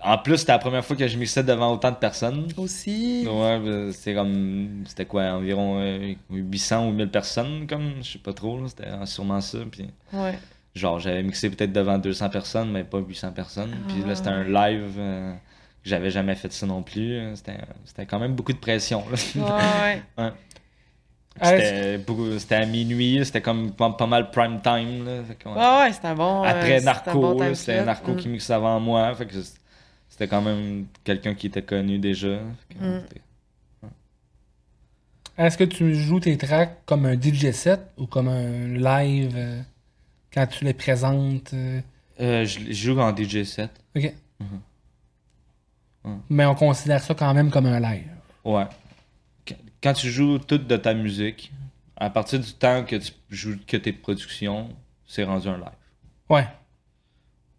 en plus, c'était la première fois que je mixais devant autant de personnes. Aussi. Ouais, ben, c'était comme. C'était quoi, environ euh, 800 ou 1000 personnes, comme, je sais pas trop, là, c'était sûrement ça. Puis, Ouais. genre, j'avais mixé peut-être devant 200 personnes, mais pas 800 personnes. Puis là, c'était un live, euh, que j'avais jamais fait ça non plus. euh, C'était quand même beaucoup de pression, là. Ouais, ouais. Ah, C'était à minuit, c'était comme pas, pas mal prime time, là. Fait qu'on- Ouais, ouais, c'était un bon. euh, Après Narco, bon c'était slot. Narco Mm. qui mixait avant moi. Fait que c'était quand même quelqu'un qui était connu déjà. Mm. Est-ce que tu joues tes tracks comme un DJ set ou comme un live euh, quand tu les présentes? euh? Euh, je, je joue en DJ set. Ok. Mhm. Ouais. Mais on considère ça quand même comme un live. Ouais. Quand- tu joues toute de ta musique, à partir du temps que tu joues que tes productions, c'est rendu un live. Ouais.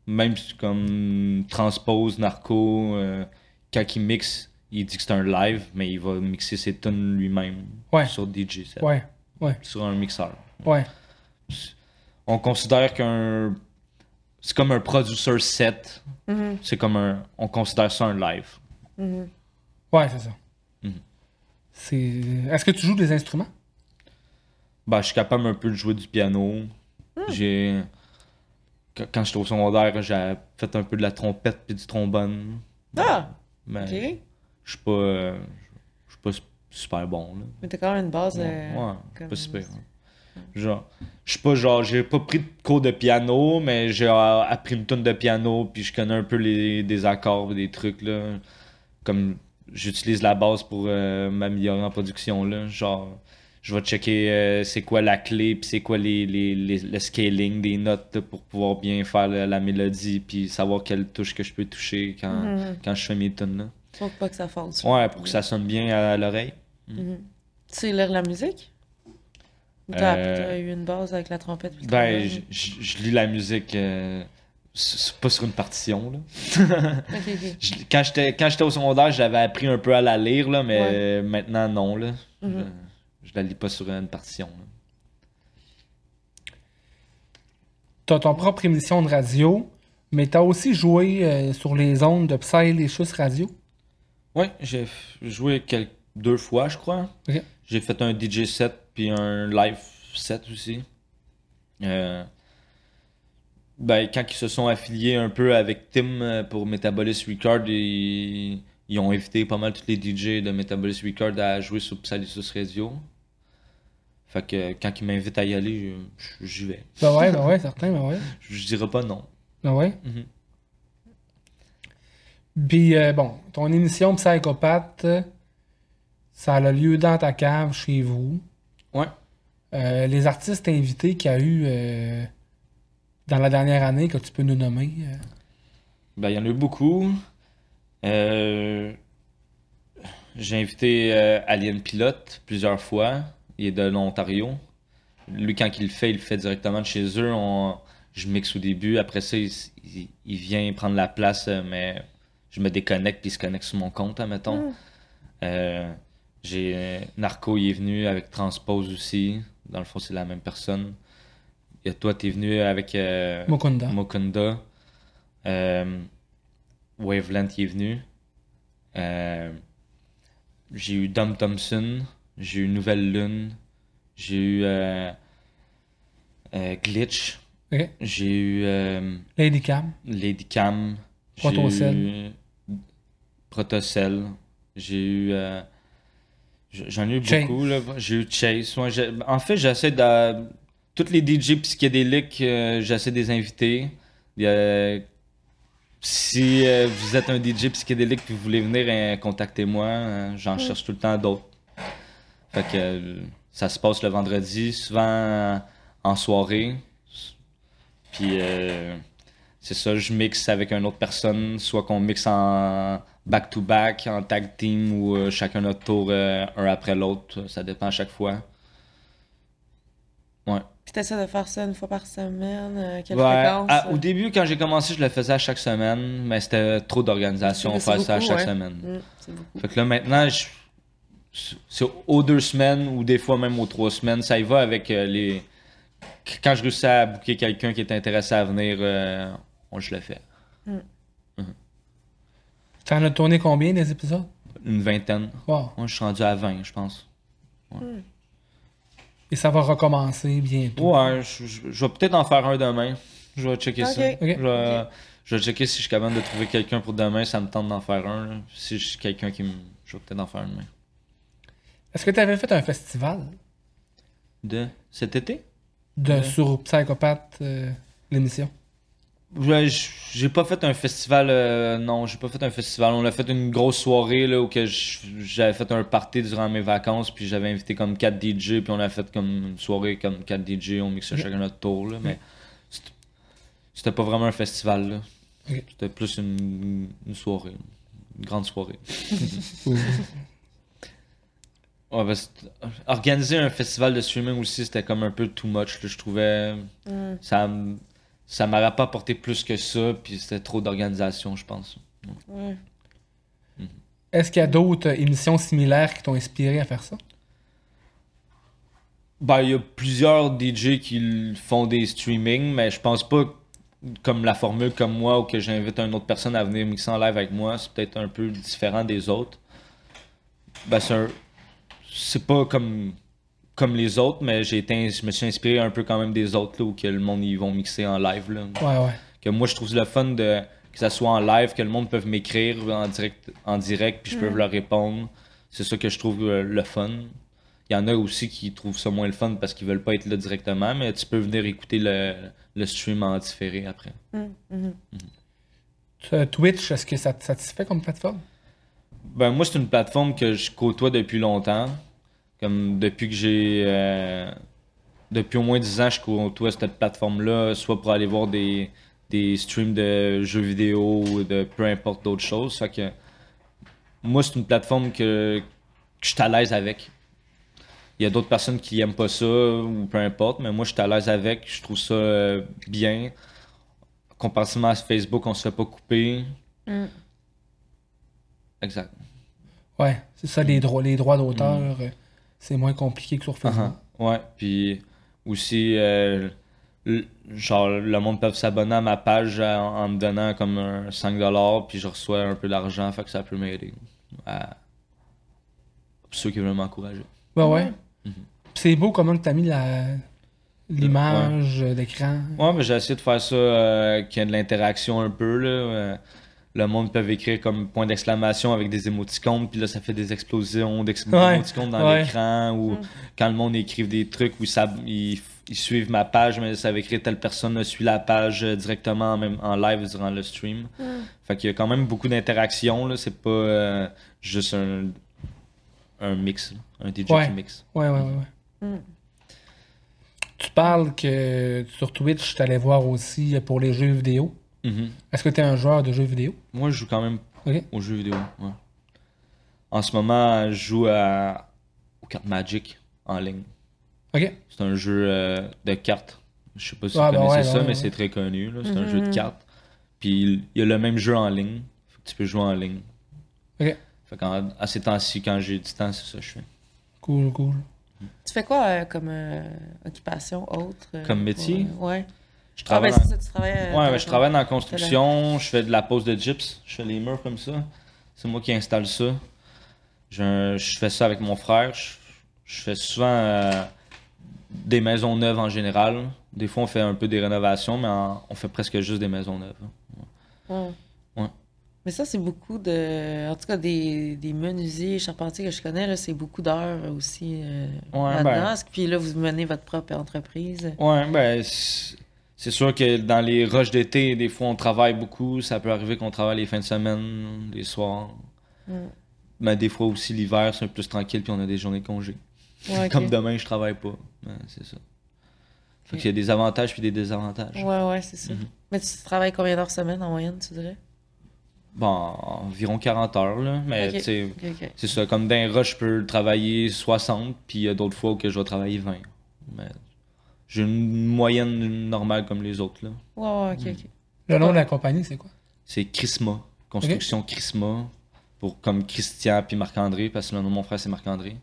Même si comme Transpose, Narco, euh, quand il mixe, il dit que c'est un live, mais il va mixer ses tunes lui-même Ouais. sur DJ set, Ouais. Ouais. sur un mixeur. Ouais. On considère qu'un. C'est comme un producer set. Mhm, C'est comme un. On considère ça un live. mhm. Ouais, c'est ça. C'est. Est-ce que tu joues des instruments? Ben, je suis capable un peu de jouer du piano. J'ai. Quand j'étais au secondaire, j'ai fait un peu de la trompette puis du trombone. Ah, Mais ok. je suis pas. Je suis pas super bon. Là. Mais t'as quand même une base. Ouais, euh, ouais, comme- pas super. Genre, je suis pas genre, j'ai pas pris de cours de piano, mais j'ai euh, appris une tonne de piano, puis je connais un peu les, des accords, des trucs là. Comme j'utilise la base pour euh, m'améliorer en production là. Genre, je vais checker euh, c'est quoi la clé, puis c'est quoi les, les, les- le scaling des notes là, pour pouvoir bien faire la, la mélodie, puis savoir quelle touche que je peux toucher quand, Mhm. quand je fais mes tunes là. Faut pas que ça fasse. Ouais, pour que ça sonne bien à l'oreille. Mhm. Tu sais lire la musique? Ou T'as Euh, t'as eu une base avec la trompette? Ben, je, lis la musique pas sur une partition. Là. Je- quand j'étais quand j'étais au secondaire, j'avais appris un peu à la lire, là, mais maintenant, non. Là. Mhm. je, je la lis pas sur une partition. là. T'as ton propre émission de radio, Mais t'as aussi joué euh, sur les ondes de Psylicious Radio? Ouais, j'ai joué quel- deux fois, je crois. J'ai fait un DJ set puis un live set aussi. Euh, ben, quand ils se sont affiliés un peu avec Tim euh, pour Metabolis Record, ils, ils ont invité pas mal tous les DJ de Metabolis Record à jouer sur Psylicious Radio. Fait que quand ils m'invitent à y aller, j'y vais. Ben ouais, ben ouais, certain, ben ouais. Je, dirais pas non. Ben ouais. Mhm. Puis, euh, bon, ton émission Psychopathe, ça a lieu dans ta cave, chez vous. Ouais. Euh, les artistes invités qu'il y a eu euh, dans la dernière année que tu peux nous nommer. euh? Ben, il y en a eu beaucoup. Euh, J'ai invité euh, Alien Pilote plusieurs fois. Il est de l'Ontario. Lui, quand il le fait, il le fait directement de chez eux. On- Je mixe au début. Après ça, il, s- il- il vient prendre la place, euh, mais je me déconnecte puis il se connecte sur mon compte, admettons. Euh, J'ai euh, Narco, il est venu avec Transpose aussi. Dans le fond, c'est la même personne. Et toi, t'es venu avec euh. Mokunda. Euh, Waveland qui est venu. Euh, j'ai eu Dom Thompson. J'ai eu Nouvelle Lune. J'ai eu euh, Glitch. J'ai eu Lady Cam. Lady Cam. J'ai Protocell. eu Protocell. J'ai eu. J'en ai eu Chase. beaucoup. J'ai eu Chase. Ouais, en fait, j'essaie de. Toutes les DJ psychédéliques, euh, j'essaie de les inviter. A- Si euh, vous êtes un DJ psychédélique et vous voulez venir, euh, contactez-moi. Euh, J'en cherche tout le temps d'autres. Fait que euh, ça se passe le vendredi, souvent euh, en soirée. Puis euh, c'est ça, je mixe avec une autre personne, soit qu'on mixe en back-to-back, en tag team ou euh, chacun notre tour, euh, un après l'autre. Ça dépend à chaque fois. Ouais. Puis t'essaies de faire ça une fois par semaine, euh, quelle Ouais, fréquence? à- euh? au début, quand j'ai commencé, je le faisais à chaque semaine, mais c'était trop d'organisation faire ça à chaque ouais. semaine. Mm, c'est beaucoup. Fait que là, maintenant, je- c'est aux deux semaines ou des fois même aux trois semaines. Ça y va avec euh, les. Quand je réussis à booker quelqu'un qui est intéressé à venir, euh, on, je le fais. T'en as tourné combien des épisodes? Une vingtaine. Wow. Moi, je suis rendu à 20, je pense. Et ça va recommencer bientôt. Ouais, je, je- je vais peut-être en faire un demain. Je vais checker ça. Ok. Ok. Je, vais, je vais checker si je suis capable de trouver quelqu'un pour demain. Ça me tente d'en faire un. là. Si je suis quelqu'un qui me. Je vais peut-être en faire un demain. Est-ce que tu avais fait un festival? De cet été? de, Ouais. sur Psychopathe, euh, l'émission? J'ai pas fait un festival. euh, non, j'ai pas fait un festival. On a fait une grosse soirée là, où j'avais fait un party durant mes vacances. Puis j'avais invité comme 4 DJ. Puis on a fait comme une soirée comme 4 DJ. On mixait chacun notre tour. Là, mais c'était- pas vraiment un festival. là. C'était plus une, une soirée. Une grande soirée. Ouais, parce que organiser un festival de streaming aussi, c'était comme un peu too much. là, je trouvais. Mm. Ça, ça m'aurait pas apporté plus que ça, puis c'était trop d'organisation, je pense. Ouais. Est-ce qu'il y a d'autres émissions similaires qui t'ont inspiré à faire ça? Ben, il y a plusieurs DJ qui font des streamings, mais je pense pas comme la formule comme moi ou que j'invite une autre personne à venir mixer en live avec moi. C'est peut-être un peu différent des autres. Ben, c'est un- C'est pas comme comme les autres, mais j'ai été, je me suis inspiré un peu quand même des autres là, où que le monde ils vont mixer en live. Là. Ouais, ouais. que moi je trouve le fun de que ça soit en live, que le monde peut m'écrire en direct, en direct, puis je peux leur répondre. C'est ça que je trouve euh, le fun. Il y en a aussi qui trouvent ça moins le fun parce qu'ils veulent pas être là directement, mais tu peux venir écouter le, le stream en différé après. Mm, mhm. Euh, Twitch, est-ce que ça te satisfait comme plateforme? Ben moi c'est une plateforme que je côtoie depuis longtemps. Comme depuis que j'ai euh, depuis au moins 10 ans je côtoie cette plateforme-là, soit pour aller voir des, des streams de jeux vidéo ou de peu importe d'autres choses. Fait que moi c'est une plateforme que, que je suis à l'aise avec. Il y a d'autres personnes qui aiment pas ça ou peu importe, mais moi je suis à l'aise avec, je trouve ça euh, bien. Comparativement à Facebook, on se fait pas couper. Mm. Exact. Ouais, c'est ça, les, droits les droits d'auteur, euh, c'est moins compliqué que sur Facebook. Uh-huh. Ouais, puis aussi, euh, l- genre, le monde peut s'abonner à ma page en, en me donnant comme un 5$, puis je reçois un peu d'argent, fait que ça peut m'aider. à- Pour ceux qui veulent m'encourager. Ouais, ouais. Mhm. Puis C'est beau comment tu as mis la... l'image d'écran. Ouais, mais j'ai essayé de faire ça, euh, qu'il y ait de l'interaction un peu, là. Le monde peut écrire comme point d'exclamation avec des émoticônes, puis là, ça fait des explosions Ouais, d'émoticônes dans ouais. l'écran, ou quand le monde écrive des trucs où ça, ils, ils suivent ma page, mais ça va écrire telle personne suit la page euh, directement en, même, en live durant le stream. Fait qu'il y a quand même beaucoup d'interactions, là. C'est pas euh, juste un, un mix, un DJ Ouais. qui mixe. Ouais, ouais, ouais. ouais. Mm. Tu parles que sur Twitch, tu allais voir aussi pour les jeux vidéo? Mhm. Est-ce que tu es un joueur de jeux vidéo? Moi, je joue quand même Ok. aux jeux vidéo. ouais. En ce moment, je joue à... aux cartes Magic en ligne. Ok. C'est un jeu euh, de cartes. Je sais pas si Ah, vous ben connaissez ouais, ça, ouais, mais ouais. c'est très connu. C'est un jeu de Mhm. cartes. Puis il y a le même jeu en ligne. Fait que tu peux jouer en ligne. Ok. Fait qu'en- à ces temps-ci, quand j'ai du temps, c'est ça que je fais. Cool, cool. Tu fais quoi euh, comme euh, occupation autre? euh, Comme métier? Ouais. Je Ah, ben travaille ça, tu travailles. euh, Ouais, je travaille dans la construction, je fais de la pose de gyps, je fais les murs comme ça. C'est moi qui installe ça. Je, je fais ça avec mon frère. Je, je fais souvent euh, des maisons neuves en général. Des fois, on fait un peu des rénovations, mais en- on fait presque juste des maisons neuves. Ouais. Ouais. Mais ça, c'est beaucoup de. En tout cas, des, des menuisiers, charpentiers que je connais, là, c'est beaucoup d'heures aussi euh, Ouais, là-dedans. ben. Puis là, vous menez votre propre entreprise? Ouais, ben, c'est sûr que dans les rushs d'été, des fois, on travaille beaucoup. Ça peut arriver qu'on travaille les fins de semaine, les soirs. Mm. Mais des fois aussi, l'hiver, c'est un peu plus tranquille, puis on a des journées de congé. Ouais. Comme demain, je travaille pas. Ouais, c'est ça. Fait qu'il y a des avantages puis des désavantages. Ouais, ouais, c'est ça. Mhm. Mais tu travailles combien d'heures semaine en moyenne, tu dirais? Bon, environ 40 heures, là. Mais Ok. tu sais, Ok, ok. c'est ça. Comme d'un rush, je peux travailler 60, puis il y a d'autres fois que je vais travailler 20. Mais j'ai une moyenne normale comme les autres, là. Ok, ok. Le nom de la compagnie, c'est quoi? C'est Chrisma. Construction Chrisma. Pour, comme Christian puis Marc-André, parce que le nom de mon frère, c'est Marc-André.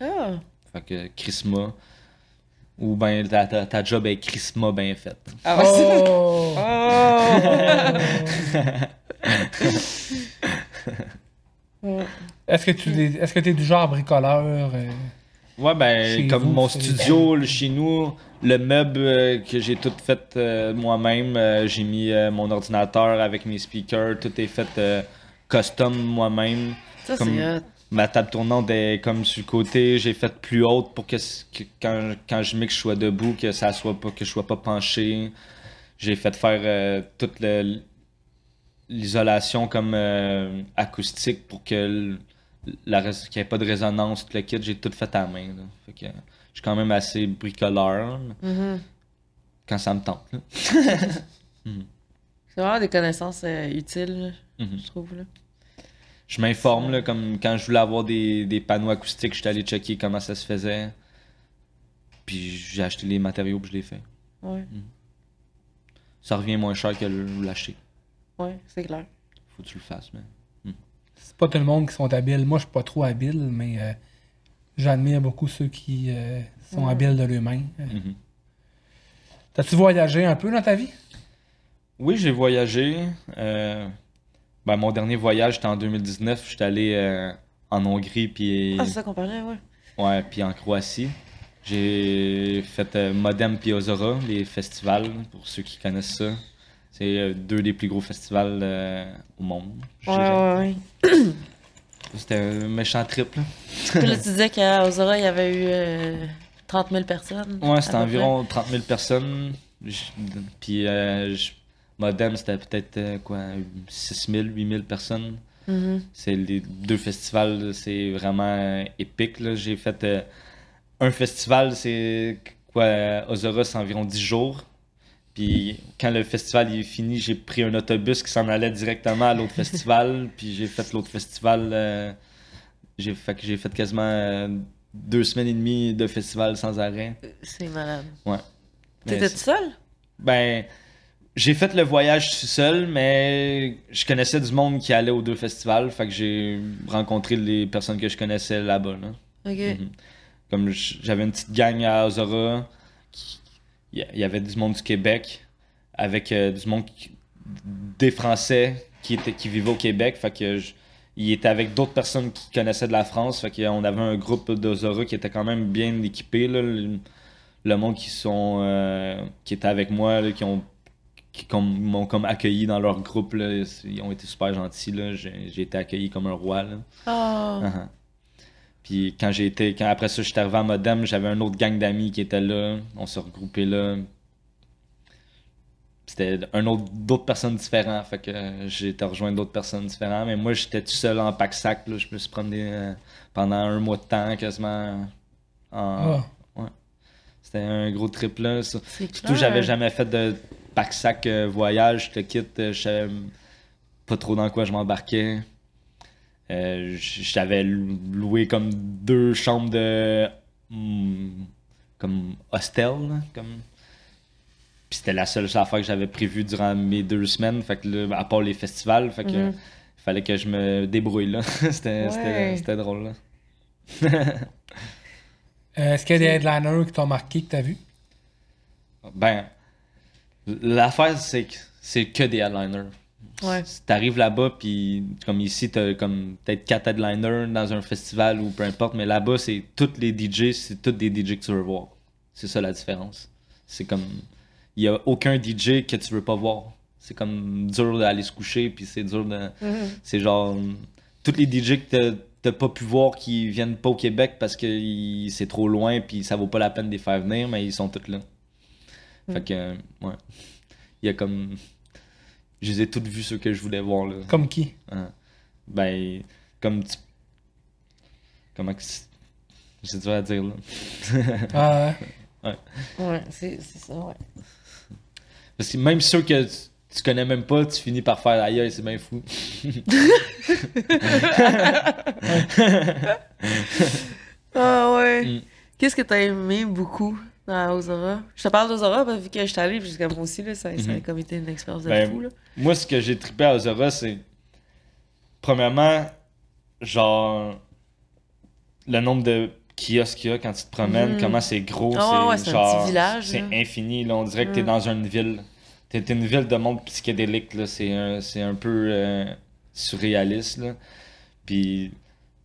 Ah! Fait que Chrisma. Ou ben ta, ta, ta job est Chrisma bien faite. Ah, Oh! Oh! Est-ce que tu es, est-ce que t'es du genre bricoleur? euh? Ouais, ben, comme vous, mon studio, le- chez nous, le meuble euh, que j'ai tout fait euh, moi-même, euh, j'ai mis mon ordinateur avec mes speakers, tout est fait custom moi-même. Ça, Comme-. Ma table tournante est comme sur le côté, j'ai fait plus haute pour que, que quand, quand je mixe, je sois debout, que ça soit pas, que je sois pas penché. J'ai fait faire toute l'isolation comme acoustique pour que la qu'il n'y ait pas de résonance, tout le kit, j'ai tout fait à la main. là. Fait que, je suis quand même assez bricoleur Mhm. quand ça me tente. là. C'est vraiment des connaissances euh, utiles, Mhm. je trouve. Là. Je m'informe, là, comme quand je voulais avoir des, des panneaux acoustiques, j'étais allé checker comment ça se faisait. Puis j'ai acheté les matériaux puis je l'ai fait. Ouais, Ça revient moins cher que le- l'acheter. ouais, c'est clair. Faut que tu le fasses, mais. C'est pas tout le monde qui sont habiles. Moi, je suis pas trop habile, mais euh, j'admire beaucoup ceux qui euh, sont habiles de l'humain. Mhm. T'as-tu voyagé un peu dans ta vie? Oui, j'ai voyagé. euh, ben, mon dernier voyage, c'était en 2019. J'étais allé euh, en Hongrie puis, Ah, c'est ça qu'on parlait, ouais. ouais, puis en Croatie. J'ai fait euh, Modem puis Ozora, les festivals, pour ceux qui connaissent ça. C'est euh, deux des plus gros festivals euh, au monde. je Ouais, dirais. ouais, ouais. C'était un méchant trip. Là. Puis là, tu disais qu'à Ozora, il y avait eu euh, 30 000 personnes. Ouais, c'était environ 30 000 personnes. Puis euh, j- Modem, c'était peut-être euh, quoi, 6 000, 8 000 personnes. Mhm. C'est les deux festivals, c'est vraiment euh, épique. J'ai fait euh, un festival, c'est quoi, euh, Ozora, c'est environ 10 jours. Puis quand le festival est fini, j'ai pris un autobus qui s'en allait directement à l'autre festival. Puis j'ai fait l'autre festival. euh, j'ai fait j'ai fait quasiment euh, deux semaines et demie de festival sans arrêt. C'est malade. Ouais. T'étais tout seul? ben, j'ai fait le voyage tout seul, mais je connaissais du monde qui allait aux deux festivals, fait que j'ai rencontré les personnes que je connaissais là-bas. là. Ok. Mhm. Comme j'avais une petite gang à Ozora, qui- il y- avait du monde du Québec avec euh, du monde qui- des Français qui étaient qui vivaient au Québec. Fait que je- il était avec d'autres personnes qui connaissaient de la France. Fait qu'on avait un groupe d'Ozora qui était quand même bien équipé. Là. Le, le monde qui sont euh, qui était avec moi, là, qui ont qui m'ont comme accueilli dans leur groupe. Là. Ils ont été super gentils. là. J'ai été accueilli comme un roi. Là. Ah. Puis quand j'ai été, quand après ça, j'étais arrivé à Modem, j'avais un autre gang d'amis qui était là. On s'est regroupés là. C'était un autre, d'autres personnes différentes. Fait que euh, j'ai été rejoindre d'autres personnes différentes. Mais moi, j'étais tout seul en pack-sac. là. Je me suis promené euh, pendant un mois de temps, quasiment. En... Ah. C'était un gros trip là. Ça- C'est Surtout, clair. j'avais jamais fait de pack-sac euh, voyage. Je te quitte, je savais pas trop dans quoi je m'embarquais. Euh, J'avais lou- loué comme deux chambres de. hmm, comme hostel. là, comme... Puis c'était la seule affaire que j'avais prévue durant mes deux semaines. Fait que là, à part les festivals, fait que. Mhm. Il fallait que je me débrouille là. c'était c'était- Ouais. c'était drôle là. Euh, Est-ce qu'il y a des headliners qui t'ont marqué que t'as vu? Ben, l'affaire, c'est que c'est que des headliners. Ouais. T'arrives là-bas, puis comme ici, t'as comme peut-être quatre headliners dans un festival ou peu importe, mais là-bas, c'est tous les DJ, c'est tous des DJ que tu veux voir. C'est ça la différence. C'est comme. Il y a aucun DJ que tu veux pas voir. C'est comme dur d'aller se coucher, puis c'est dur de. Mhm. C'est genre. Tous les DJ que t'as- pas pu voir qui viennent pas au Québec parce que c'est trop loin puis ça vaut pas la peine de les faire venir, mais ils sont tous là. Fait que, ouais. Il y a comme. Je les ai toutes vues ceux que je voulais voir là. Comme qui? Hein. Ben, comme. tu- Comment que. c'est- dur à dire là. Ah, ouais? Ouais, c'est c'est ça, ouais. Parce que même ceux que tu, tu connais même pas, tu finis par faire aïe, c'est bien fou. Ah ouais. Mm. Qu'est-ce que t'as aimé beaucoup? Ozora? Je te parle d'Ozora, que vu que je suis allée, puis comme moi aussi, là, ça, ça a Mhm. comme été une expérience de Ben, fou. Là. Moi, ce que j'ai trippé à Ozora, c'est. Premièrement, genre. Le nombre de kiosques qu'il y a quand tu te promènes, Mhm. comment c'est gros. Ah ouais, c'est c'est un petit village, C'est infini, là. On dirait que t'es Mhm. dans une ville. T'es une ville de monde psychédélique, là. C'est un, un peu euh, surréaliste, là. Puis,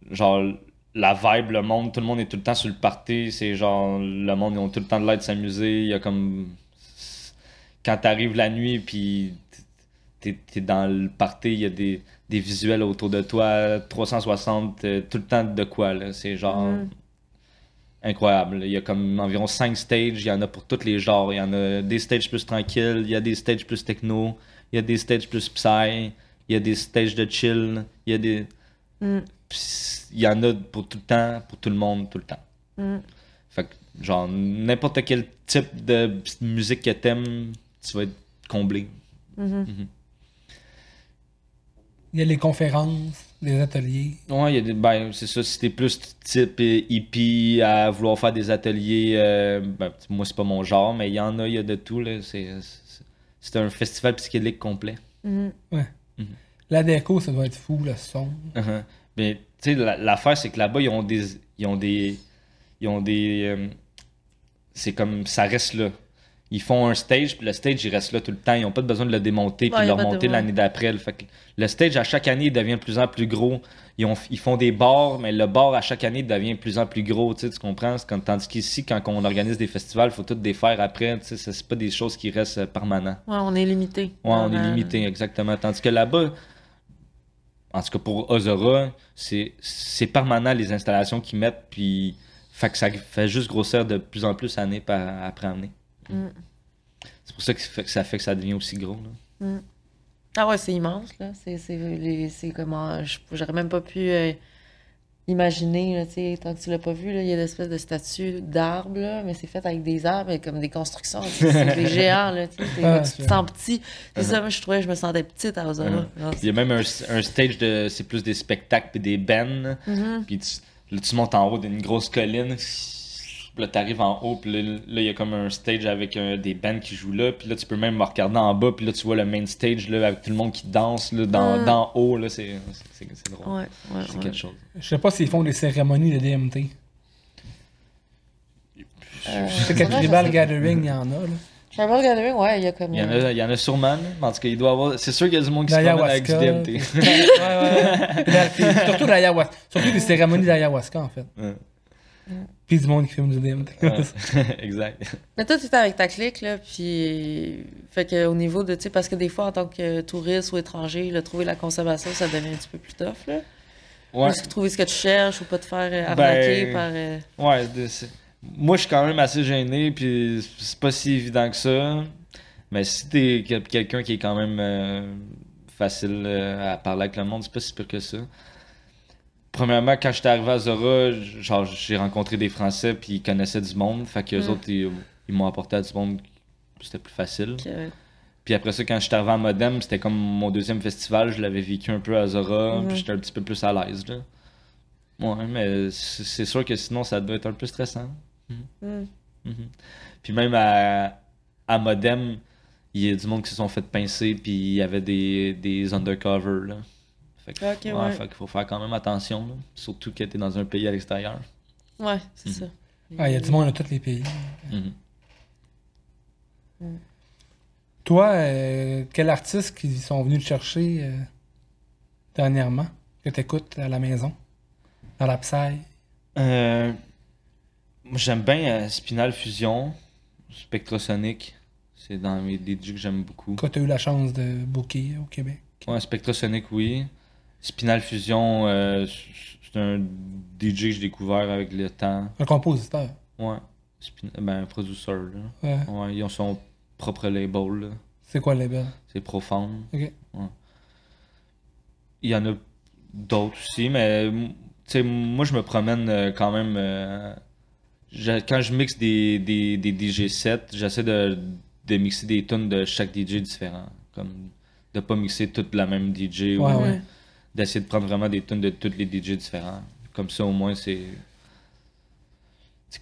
genre, la vibe, le monde, tout le monde est tout le temps sur le party. C'est genre, le monde, ils ont tout le temps de l'air de s'amuser. Il y a comme. Quand t'arrives la nuit, puis t'es t'es dans le party, il y a des, des visuels autour de toi, 360, euh, tout le temps de quoi, là. C'est genre. Mhm. Incroyable. Il y a comme environ 5 stages, il y en a pour tous les genres. Il y en a des stages plus tranquilles, il y a des stages plus techno, il y a des stages plus psy, il y a des stages de chill, il y a des. Mm. Pis Il y en a pour tout le temps, pour tout le monde, tout le temps. Mm. Fait que, genre, n'importe quel type de musique que t'aimes, tu vas être comblé. Mhm. Il y a les conférences, les ateliers. Ouais, il y a des, ben, c'est ça, si t'es plus type euh, hippie à vouloir faire des ateliers, euh, ben, moi c'est pas mon genre, mais il y en a, il y a de tout, là. C'est, c'est, c'est un festival psychédélique complet. Mhm. La déco, ça doit être fou, le son. Uh-huh. Mais, tu sais, la- l'affaire, c'est que là-bas, ils ont des. Ils ont des. Ils ont des. euh, c'est comme. Ça reste là. Ils font un stage, puis le stage, il reste là tout le temps. Ils n'ont pas besoin de le démonter, puis Ouais, le remonter l'année d'après. là. Fait que le stage, à chaque année, il devient de plus en plus gros. Ils, ont, ils font des bars, mais le bar, à chaque année, devient de plus en plus gros. Tu comprends? Comme- tandis qu'ici, quand on organise des festivals, il faut tout défaire après. C'est c'est pas des choses qui restent euh, permanentes. Ouais, on est limité. Ouais, on est limité, exactement. Tandis que là-bas, en tout cas pour Ozora, c'est permanent les installations qu'ils mettent, puis fait que ça fait juste grossir de plus en plus année par, après année. Mm. C'est pour ça que, ça fait que ça fait que ça devient aussi gros. là. Ah ouais, c'est immense, là. C'est, comment... je- J'aurais même pas pu euh, imaginer, là, tant que tu l'as pas vu, là, il y a des espèces de statues d'arbres, mais c'est fait avec des arbres, et comme des constructions. C'est des géants, là, tu Ah, te sens petit. C'est ça, moi, je trouvais, je me sentais petite à Ozora. Ouais. Non, Il y a même un, un stage de. C'est plus des spectacles puis des bands. Mhm. Puis tu, là, tu montes en haut d'une grosse colline. Puis là, t'arrives en haut. Puis là, il y a comme un stage avec euh, des bands qui jouent là. Puis là, tu peux même me regarder en bas. Puis là, tu vois le main stage là, avec tout le monde qui danse là, dans, Mm. dans haut. Là, c'est, c'est, c'est drôle. Ouais, ouais, C'est ouais. quelque chose. Je sais pas s'ils font des cérémonies de DMT. Euh, Je sais qu'à Tribal Gathering, il y en a. Là. Tribal Gathering, ouais, il y a comme. Il y en a, il y en a sûrement, là. mais en tout cas, il doit y avoir. C'est sûr qu'il y a du monde qui se promène avec du. DMT. ouais, ouais. Surtout l'ayahuasca. Surtout des cérémonies d'ayahuasca, en fait. Puis du monde qui fume du DMT. Ouais. exact. Mais toi, tu étais avec ta clique, là, puis. Fait que au niveau de. Tu sais, parce que des fois, en tant que touriste ou étranger, là, trouver la consommation, ça devient un petit peu plus tough, là. Ouais. Est-ce que trouver ce que tu cherches ou pas te faire euh, arnaquer Ben, par. euh, Ouais, de- moi je suis quand même assez gêné, puis c'est pas si évident que ça. Mais si t'es quel- quelqu'un qui est quand même euh, facile euh, à parler avec le monde, c'est pas si pire que ça. Premièrement, quand j'étais arrivé à Zora, genre j'ai rencontré des Français puis ils connaissaient du monde, fait que les Mm. autres ils, ils m'ont apporté à du monde, c'était plus facile. Puis après ça, quand j'étais arrivé à Modem, c'était comme mon deuxième festival, je l'avais vécu un peu à Zora, Mhm. puis j'étais un petit peu plus à l'aise là. Ouais, mais c'est sûr que sinon ça doit être un peu stressant. Hmm. Mhm. Puis même à, à Modem, il y a du monde qui se sont fait pincer, puis il y avait des, des undercover. Là. Fait que, Ok, ouais. fait qu'il faut faire quand même attention, là. surtout que t'es dans un pays à l'extérieur. Ouais, c'est Mhm. ça. Ah, il y a du monde dans tous les pays. Mhm. Toi, euh, quels artistes qui sont venus te chercher euh, dernièrement que tu écoutes à la maison, dans la Psy? Euh, moi, j'aime bien euh, Spinal Fusion, Spectrosonic. C'est dans mes DJ que j'aime beaucoup. Toi, tu as eu la chance de booker au Québec. Ouais, Spectrosonic, oui. Spinal Fusion, euh, c'est un DJ que j'ai découvert avec le temps. Un compositeur. Ouais. Spin- ben, un producteur, là. Ouais. Ouais, ils ont son propre label. C'est quoi le label? C'est Profound. Ok. Il y en a d'autres aussi, mais m- tu sais, moi je me promène euh, quand même. euh, je- quand je mixe des, des, des DJ sets, j'essaie de, de mixer des tunes de chaque DJ différent. Comme de pas mixer toute la même DJ ou Ouais, Ouais. ouais. D'essayer de prendre vraiment des tunes de tous les DJ différents. Comme ça au moins c'est.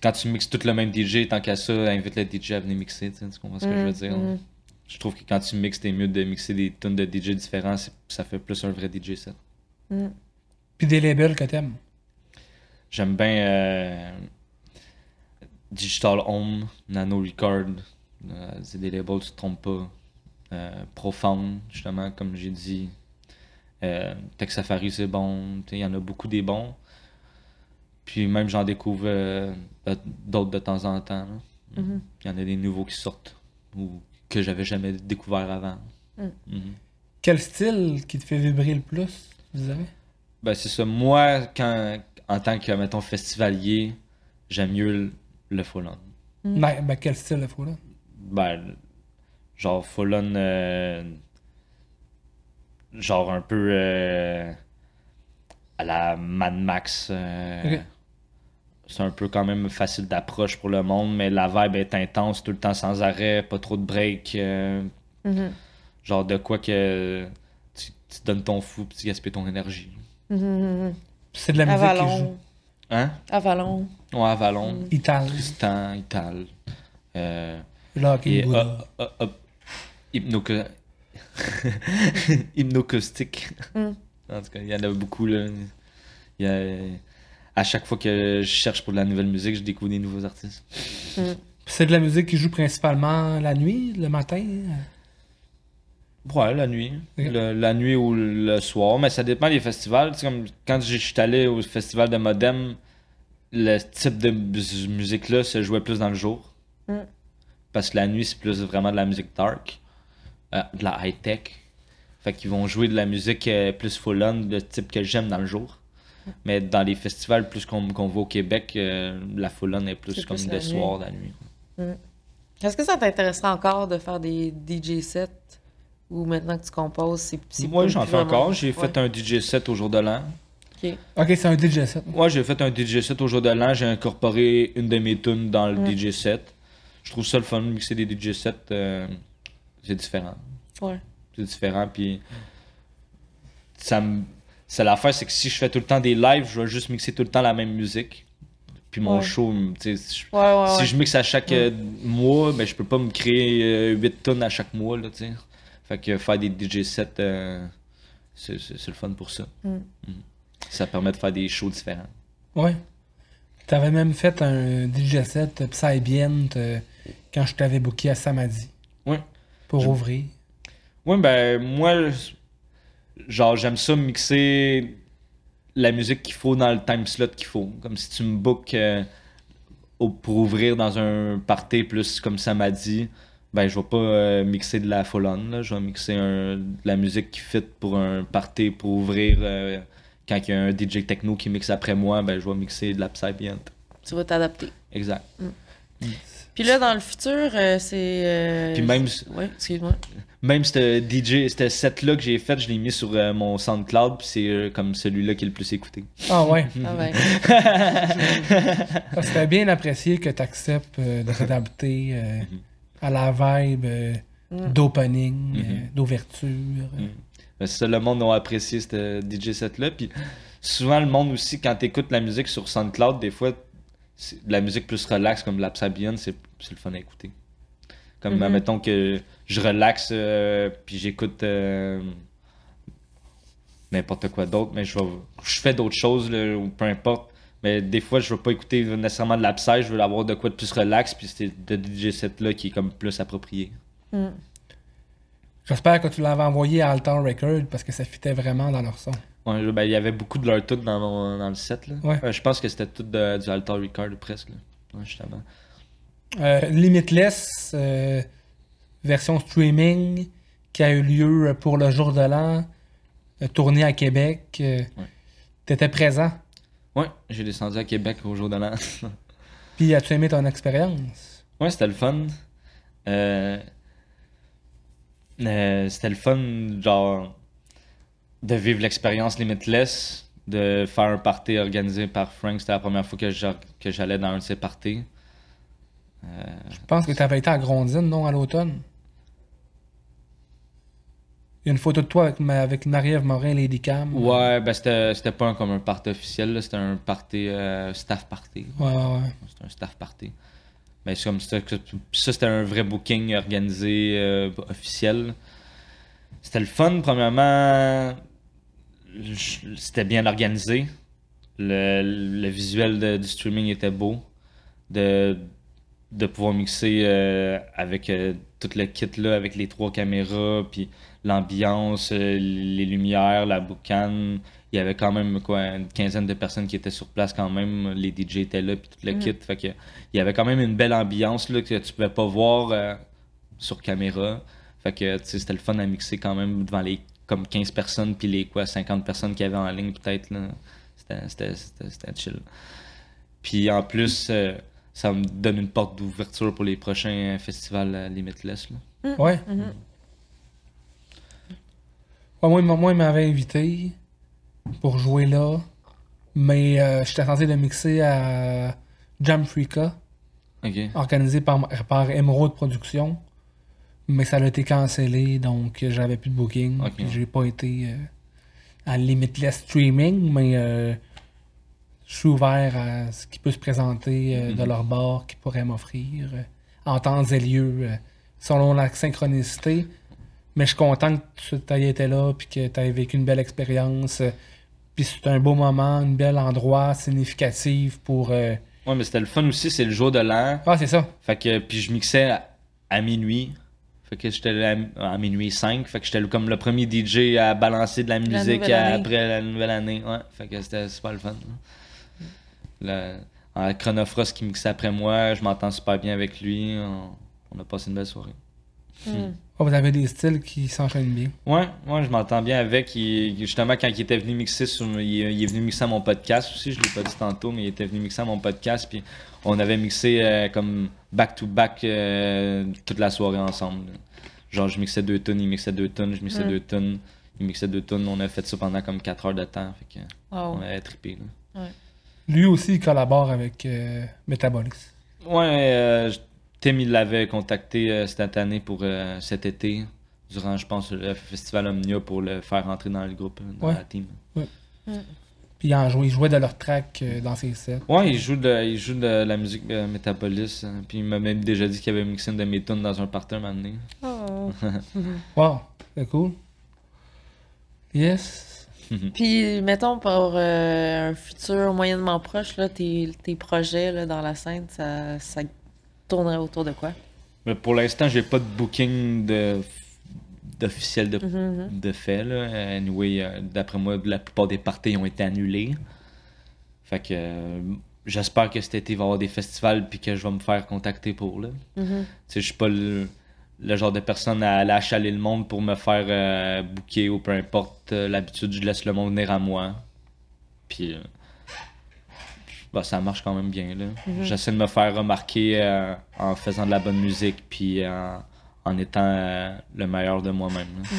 quand tu mixes tout le même DJ, tant qu'à ça, invite le DJ à venir mixer, tu comprends ce que je veux dire? Mhm. Je trouve que quand tu mixes, t'es mieux de mixer des tunes de DJ différents, ça fait plus un vrai DJ set. Mhm. Puis des labels que t'aimes? J'aime bien euh, Digital Home, Nano Record, euh, c'est des labels, tu te trompes pas. Euh, Profound, justement, comme j'ai dit. Euh, Tech Safari, c'est bon. Il y en a beaucoup des bons. Puis même, j'en découvre euh, d'autres de temps en temps. Mhm. Il y en a des nouveaux qui sortent ou que j'avais jamais découvert avant. Mm. Mhm. Quel style qui te fait vibrer le plus, vous avez? Ben, c'est ça. Moi, quand, en tant que, mettons, festivalier, j'aime mieux le, le full on. Mm. Ben, ben, quel style, là? Ben, genre full on. euh, genre un peu. euh, à la Mad Max. euh. C'est un peu quand même facile d'approche pour le monde, mais la vibe est intense tout le temps sans arrêt, pas trop de break. euh, Mhm. genre de quoi que tu, tu donnes ton fou puis tu gaspilles ton énergie. Mhm, mhm. C'est de la musique qui joue. Avalon. Hein? Avalon. Ouais, Avalon. Ital. Tristan, Ital. Euh, Lock et hop. Hypnoca- Hypnocaustique. Mm. En tout cas, il y en a beaucoup. Là. Il y a... À chaque fois que je cherche pour de la nouvelle musique, je découvre des nouveaux artistes. C'est de la musique qui joue principalement la nuit, le matin? Ouais, la nuit. Le- la nuit ou le soir, mais ça dépend des festivals. Tu sais, comme quand je suis allé au festival de Modem, le type de mus- musique-là se jouait plus dans le jour. Mm. Parce que la nuit, c'est plus vraiment de la musique dark, euh, de la high-tech. Fait qu'ils vont jouer de la musique euh, plus full-on, de type que j'aime dans le jour. Mais dans les festivals, plus qu'on qu'on va au Québec, euh, la full-on est plus C'est comme plus le la nuit. soir, la nuit. Est-ce que ça t'intéresserait encore de faire des DJ sets ou maintenant que tu composes, c'est Moi, j'en fais vraiment- encore. J'ai Ouais. fait un DJ set au jour de l'an. Ok. Ok, c'est un DJ set. Moi, j'ai fait un DJ set au jour de l'an. J'ai incorporé une de mes tunes dans le Mm. DJ set. Je trouve ça le fun de mixer des DJ sets. euh, c'est différent. Ouais. C'est différent. Puis, ça me. C'est l'affaire, c'est que si je fais tout le temps des lives, je vais juste mixer tout le temps la même musique. Puis mon Ouais. show, tu sais, je- Ouais, ouais, si ouais. je mixe à chaque euh, mois, ben je peux pas me créer 8 tonnes à chaque mois, là, tu sais. Fait que faire des DJ sets, euh, c'est c'est- c'est le fun pour ça. Mm. Mm. Ça permet de faire des shows différents. Ouais. t'avais même fait un DJ set Psybient euh, quand je t'avais booké à Samadi. Pour Je- ouvrir? Ouais, ben, moi, genre, j'aime ça mixer la musique qu'il faut dans le time slot qu'il faut. Comme si tu me bookes euh, pour ouvrir dans un party plus comme ça m'a dit, ben, je vais pas euh, mixer de la full on, là. Je vais mixer un- de la musique qui fit pour un party pour ouvrir. euh, quand il y a un DJ techno qui mixe après moi, ben, je vais mixer de la Psybient. Tu vas t'adapter. Exact. Puis là, dans le futur, euh, c'est. euh, Puis même- Ouais, excuse-moi. Même ce DJ, ce set-là que j'ai fait, je l'ai mis sur euh, mon SoundCloud, puis c'est euh, comme celui-là qui est le plus écouté. Ah ouais. Ah ouais. Ah, C'était bien apprécié que tu acceptes de t'adapter euh, à la vibe euh, Mm. d'opening, Mhm. euh, d'ouverture. Mm. Ben, c'est ça, le monde a apprécié ce DJ set-là. Puis souvent, le monde aussi, quand tu écoutes la musique sur SoundCloud, des fois, c'est de la musique plus relax, comme la Psybian, c'est c'est le fun à écouter. Comme, Mhm. admettons que je relaxe, euh, puis j'écoute euh, n'importe quoi d'autre, mais je, vais, je fais d'autres choses, là, ou peu importe. Mais des fois, je veux pas écouter nécessairement de la Psy, je veux avoir de quoi de plus relax, puis c'est de DJ set-là qui est comme plus approprié. Mm. J'espère que tu l'avais envoyé à Altar Record parce que ça fitait vraiment dans leur son. Ouais, ben, il y avait beaucoup de leur tout dans, mon- dans le set. Là. Ouais. Euh, je pense que c'était tout de- du Altar Record presque. Là. Justement. Euh, Limitless, euh, version streaming, qui a eu lieu pour le jour de l'an, euh, tournée à Québec. Ouais. T'étais présent? Ouais, j'ai descendu à Québec au jour de l'an. Puis as-tu aimé ton expérience? ouais, c'était le fun. Euh, euh, c'était le fun, genre, de vivre l'expérience Limitless, de faire un party organisé par Frank. C'était la première fois que j'allais dans un de ses parties. Euh, Je pense que tu avais été à Grondine, non, à l'automne? Il y a une photo de toi avec, ma- avec Marie-Ève Morin, Lady Cam. ouais, ben c'était pas un, comme un party officiel, c'était un party, euh, staff party. Ouais, ouais, ouais. C'était un staff party. Mais c'est comme ça, que- ça c'était un vrai booking organisé euh, officiel. C'était le fun, premièrement. C'était bien organisé. Le, le visuel de- du streaming était beau. De, de pouvoir mixer euh, avec euh, tout le kit là, avec les trois caméras, puis l'ambiance, euh, les lumières, la boucane. Il y avait quand même quoi, une quinzaine de personnes qui étaient sur place quand même. Les DJ étaient là, puis tout le Mm. kit. Fait que, il y avait quand même une belle ambiance là, que tu pouvais pas voir sur caméra. Fait que c'était le fun à mixer quand même devant les comme 15 personnes, puis les quoi, 50 personnes qu'il y avait en ligne peut-être. C'était- chill. Puis en plus, ça me donne une porte d'ouverture pour les prochains festivals euh, Limitless. Là. Ouais. Mhm. Ouais, moi, moi, il m'avait invité pour jouer là. Mais euh, j'étais censé le mixer à Jam Freaka, organisé par, par Emerald Productions. Mais ça a été cancellé, donc j'avais plus de booking. Ok. Puis j'ai pas été euh, à Limitless Streaming, mais euh, je suis ouvert à ce qui peut se présenter euh, de Mhm. leur bord, qui pourrait m'offrir euh, en temps et lieu, euh, selon la synchronicité. Mais je suis content que tu aies été là, puis que tu aies vécu une belle expérience. euh, Puis c'est un beau moment, un bel endroit significatif pour. euh, Ouais, mais c'était le fun aussi, c'est le jour de l'an. Ah, c'est ça. Fait que, puis je mixais à, à minuit. Fait que j'étais à, à minuit 5. Fait que j'étais comme le premier DJ à balancer de la musique après la nouvelle année. Ouais. Fait que c'était super le fun. Le, en Chronofrost qui mixait après moi, je m'entends super bien avec lui. On, on a passé une belle soirée. Mm. Ah, vous avez des styles qui s'enchaînent bien. Ouais, ouais, je m'entends bien avec. Il- justement, quand il était venu mixer sur. Il, il est venu mixer à mon podcast aussi, je l'ai pas dit tantôt, mais il était venu mixer à mon podcast. Puis on avait mixé euh, comme back-to-back euh, toute la soirée ensemble. Genre, je mixais deux tonnes, il mixait deux tonnes, je mixais Mm. deux tonnes, il mixait deux tonnes. On a fait ça pendant comme 4 heures de temps. Fait que Wow. on avait trippé. là. Lui aussi, il collabore avec euh, Metabolis. Ouais, euh, Tim, il l'avait contacté euh, cette année pour euh, cet été, durant, je pense, le festival Omnia pour le faire rentrer dans le groupe, dans Ouais. la team. Puis il, en jouait, il jouait de leur track euh, dans ses sets. Ouais, il joue de, il joue de la musique euh, Metapolis. hein, Puis il m'a même déjà dit qu'il avait mixé une de mes tunes dans un party un moment donné. Oh. Wow, c'est cool. Yes. Puis, mettons, pour euh, un futur moyennement proche, là, tes, tes projets là, dans la scène, ça, ça tournerait autour de quoi? Mais pour l'instant, j'ai pas de booking de d'officiel de, Mhm, de fait. Là. Anyway, euh, d'après moi, la plupart des parties ont été annulées. Fait que euh, j'espère que cet été il va y avoir des festivals puis que je vais me faire contacter pour là. mhm, mhm. Tu sais, je suis pas le, le genre de personne à aller achaler le monde pour me faire euh, booker ou peu importe. Euh, L'habitude, je laisse le monde venir à moi. Puis euh, bah, ça marche quand même bien. là. Mhm. J'essaie de me faire remarquer euh, en faisant de la bonne musique puis en étant le meilleur de moi-même. là.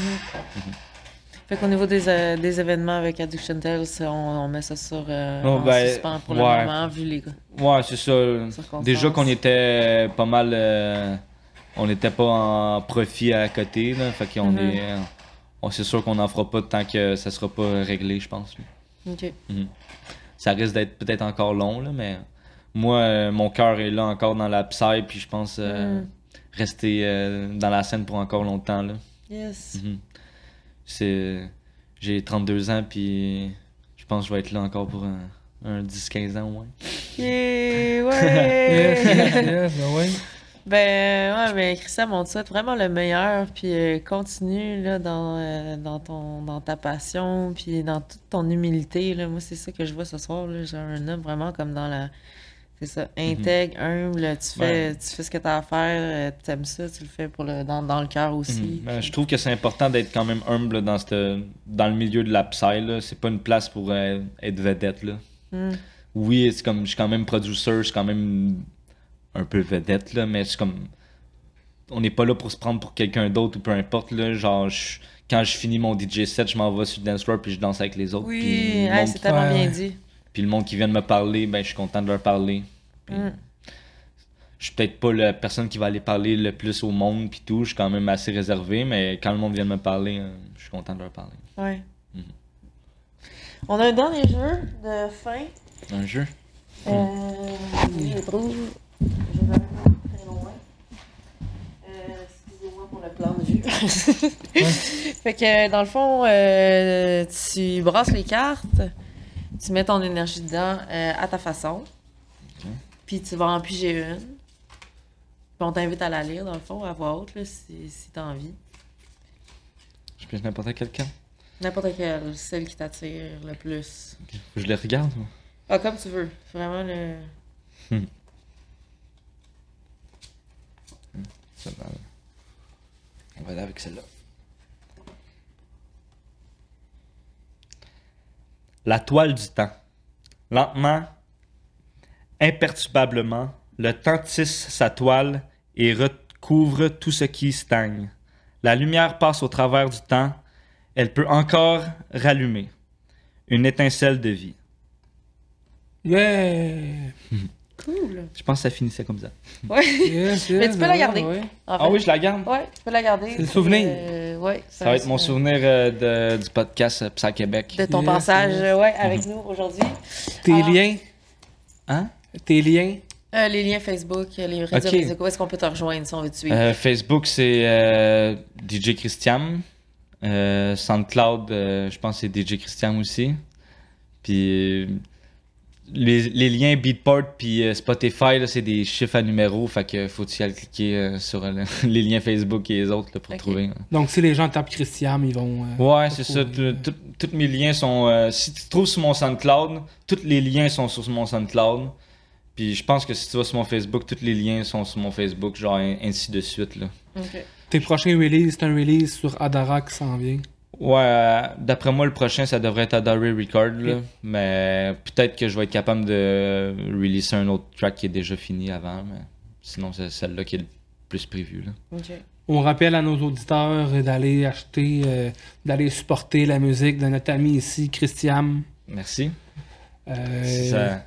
Fait qu'au niveau des, des événements avec Addiction Tales, on, on met ça sur Oh, en ben, suspens pour le ouais. moment, vu les Ouais, c'est ça. Déjà qu'on était pas mal. On n'était pas en profit à côté. Là, fait qu'on Mhm. est. on c'est sûr qu'on n'en fera pas tant que ça sera pas réglé, je pense. OK. Ça risque d'être peut-être encore long, là, mais moi, euh, mon cœur est là encore dans la psy, puis je pense euh, Mhm. rester euh, dans la scène pour encore longtemps. Là. Yes. Mhm. C'est. J'ai 32 ans, puis je pense que je vais être là encore pour un, un 10-15 ans au moins. Yeah, Yes, ouais! yes, yes, ben ouais. Ben, ouais, mais Christian, on te souhaite vraiment le meilleur, puis euh, continue, là, dans, euh, dans, ton, dans ta passion, puis dans toute ton humilité, là. Moi, c'est ça que je vois ce soir, là. J'ai un homme vraiment comme dans la... C'est ça, intègre, humble, tu fais, Ouais. tu fais ce que t'as à faire, euh, t'aimes ça, tu le fais pour le, dans, dans le cœur aussi. Mhm. Ben, je trouve que c'est important d'être quand même humble dans, cette, dans le milieu de la psy. C'est pas une place pour euh, être vedette. Là. Mm. Oui, c'est comme, je suis quand même producer, je suis quand même un peu vedette, là, mais c'est comme. On n'est pas là pour se prendre pour quelqu'un d'autre ou peu importe. Là, genre, je- quand je finis mon DJ set, je m'en vais sur le dance floor puis je danse avec les autres. Oui, puis, le hey, c'est qui, tellement bien dit. puis le monde qui vient de me parler, ben, je suis content de leur parler. Puis, Mm. Je suis peut-être pas la personne qui va aller parler le plus au monde puis tout. Je suis quand même assez réservé, mais quand le monde vient de me parler, euh, je suis content de leur parler. Ouais. Mhm. On a un dernier jeu de fin. Un jeu? Euh, oui, je vais aller très loin. Euh, Excusez-moi pour le plan de vue. fait que dans le fond, euh, tu brasses les cartes, tu mets ton énergie dedans euh, à ta façon. Puis tu vas en piger une. Puis on t'invite à la lire, dans le fond, à voix haute, là, si, si t'as envie. Je pige n'importe quel camp. N'importe quelle, celle qui t'attire le plus. Faut que je les regarde. moi. Ah, comme tu veux. Vraiment le. Celle-là, On va aller avec celle-là. La toile du temps. Lentement, imperturbablement, le temps tisse sa toile et recouvre tout ce qui stagne. La lumière passe au travers du temps. Elle peut encore rallumer. Une étincelle de vie. Yeah! Cool. Je pense que ça finissait comme ça. Ouais. Yes, yes, Mais tu peux la garder. ouais. En Ah oui, je la garde. Ouais, tu peux la garder. C'est le souvenir. Euh, ouais, Ça va être mon souvenir euh, de- du podcast euh, Psy Québec. De ton Yes, passage, yes. ouais, avec nous aujourd'hui. Tes Alors- liens, Hein? tes liens? Euh, les liens Facebook, les réseaux Ok. Facebook, où est-ce qu'on peut te rejoindre si on veut te suivre? Euh, Facebook, c'est euh, DJ Christian. Euh, SoundCloud, euh, je pense que c'est DJ Christian aussi. Puis euh, les, les liens Beatport puis euh, Spotify, là, c'est des chiffres à numéros. Fait que faut y aller cliquer euh, sur euh, les liens Facebook et les autres là, pour trouver. hein. Donc, si les gens tapent Christian, ils vont. euh, Ouais, c'est ça. Tous mes liens sont. euh, si tu te trouves sur mon SoundCloud, tous les liens sont sur mon SoundCloud. Puis je pense que si tu vas sur mon Facebook, tous les liens sont sur mon Facebook, genre in- ainsi de suite. Là. Tes prochains releases, c'est un release sur Adara qui s'en vient. Ouais, euh, d'après moi, le prochain, ça devrait être Adore Record. Là. Mais peut-être que je vais être capable de releaser un autre track qui est déjà fini avant. Mais sinon, c'est celle-là qui est le plus prévue. Là. On rappelle à nos auditeurs d'aller acheter, euh, d'aller supporter la musique de notre ami ici, Christian. Merci. Euh, Si, ça-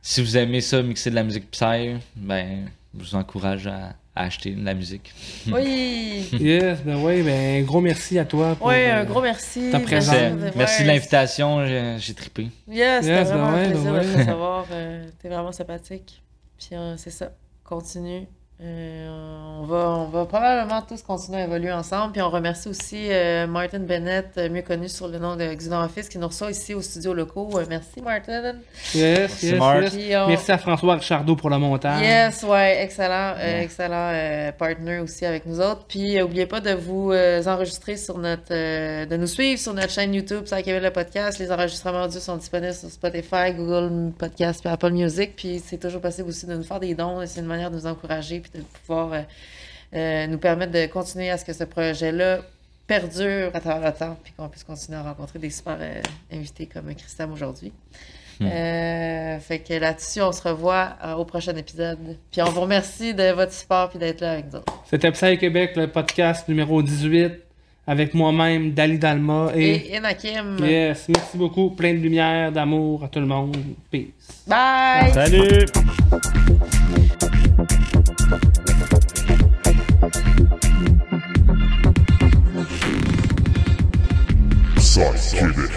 si vous aimez ça, mixer de la musique Psy, ben, je vous encourage à, à acheter de la musique. Oui! Yes, ben oui, ben gros merci à toi. pour, Ouais, euh, un gros merci. ta de- présence. De- Merci ouais, de l'invitation, j'ai trippé. Yes, c'était Yes, ben vraiment ouais, un ben plaisir de ouais. te recevoir. euh, T'es vraiment sympathique. Puis euh, c'est ça. Continue. Euh, on, va, on va probablement tous continuer à évoluer ensemble. Puis on remercie aussi euh, Martin Bennett, euh, mieux connu sur le nom de Xenon Office, qui nous reçoit ici au studio locaux. Euh, merci, Martin. Yes, yes, on- Merci à François Richardot pour le montage. Yes, ouais, excellent, euh, Ouais. excellent euh, partner aussi avec nous autres. Puis euh, oubliez pas de vous euh, enregistrer sur notre, euh, de nous suivre sur notre chaîne YouTube, ça le podcast. Les enregistrements audio sont disponibles sur Spotify, Google Podcast, puis Apple Music. Puis c'est toujours possible aussi de nous faire des dons. C'est une manière de nous encourager puis de pouvoir euh, euh, nous permettre de continuer à ce que ce projet-là perdure à travers le temps, puis qu'on puisse continuer à rencontrer des super euh, invités comme Christam aujourd'hui. Euh, fait que là-dessus, on se revoit euh, au prochain épisode. Puis on vous remercie de votre support puis d'être là avec nous. C'était Psy Québec, le podcast numéro 18, avec moi-même, Dali Dalma. Et, Et Inakim, yes, merci beaucoup. Plein de lumière, d'amour à tout le monde. Peace. bye! Salut! Sidekidding.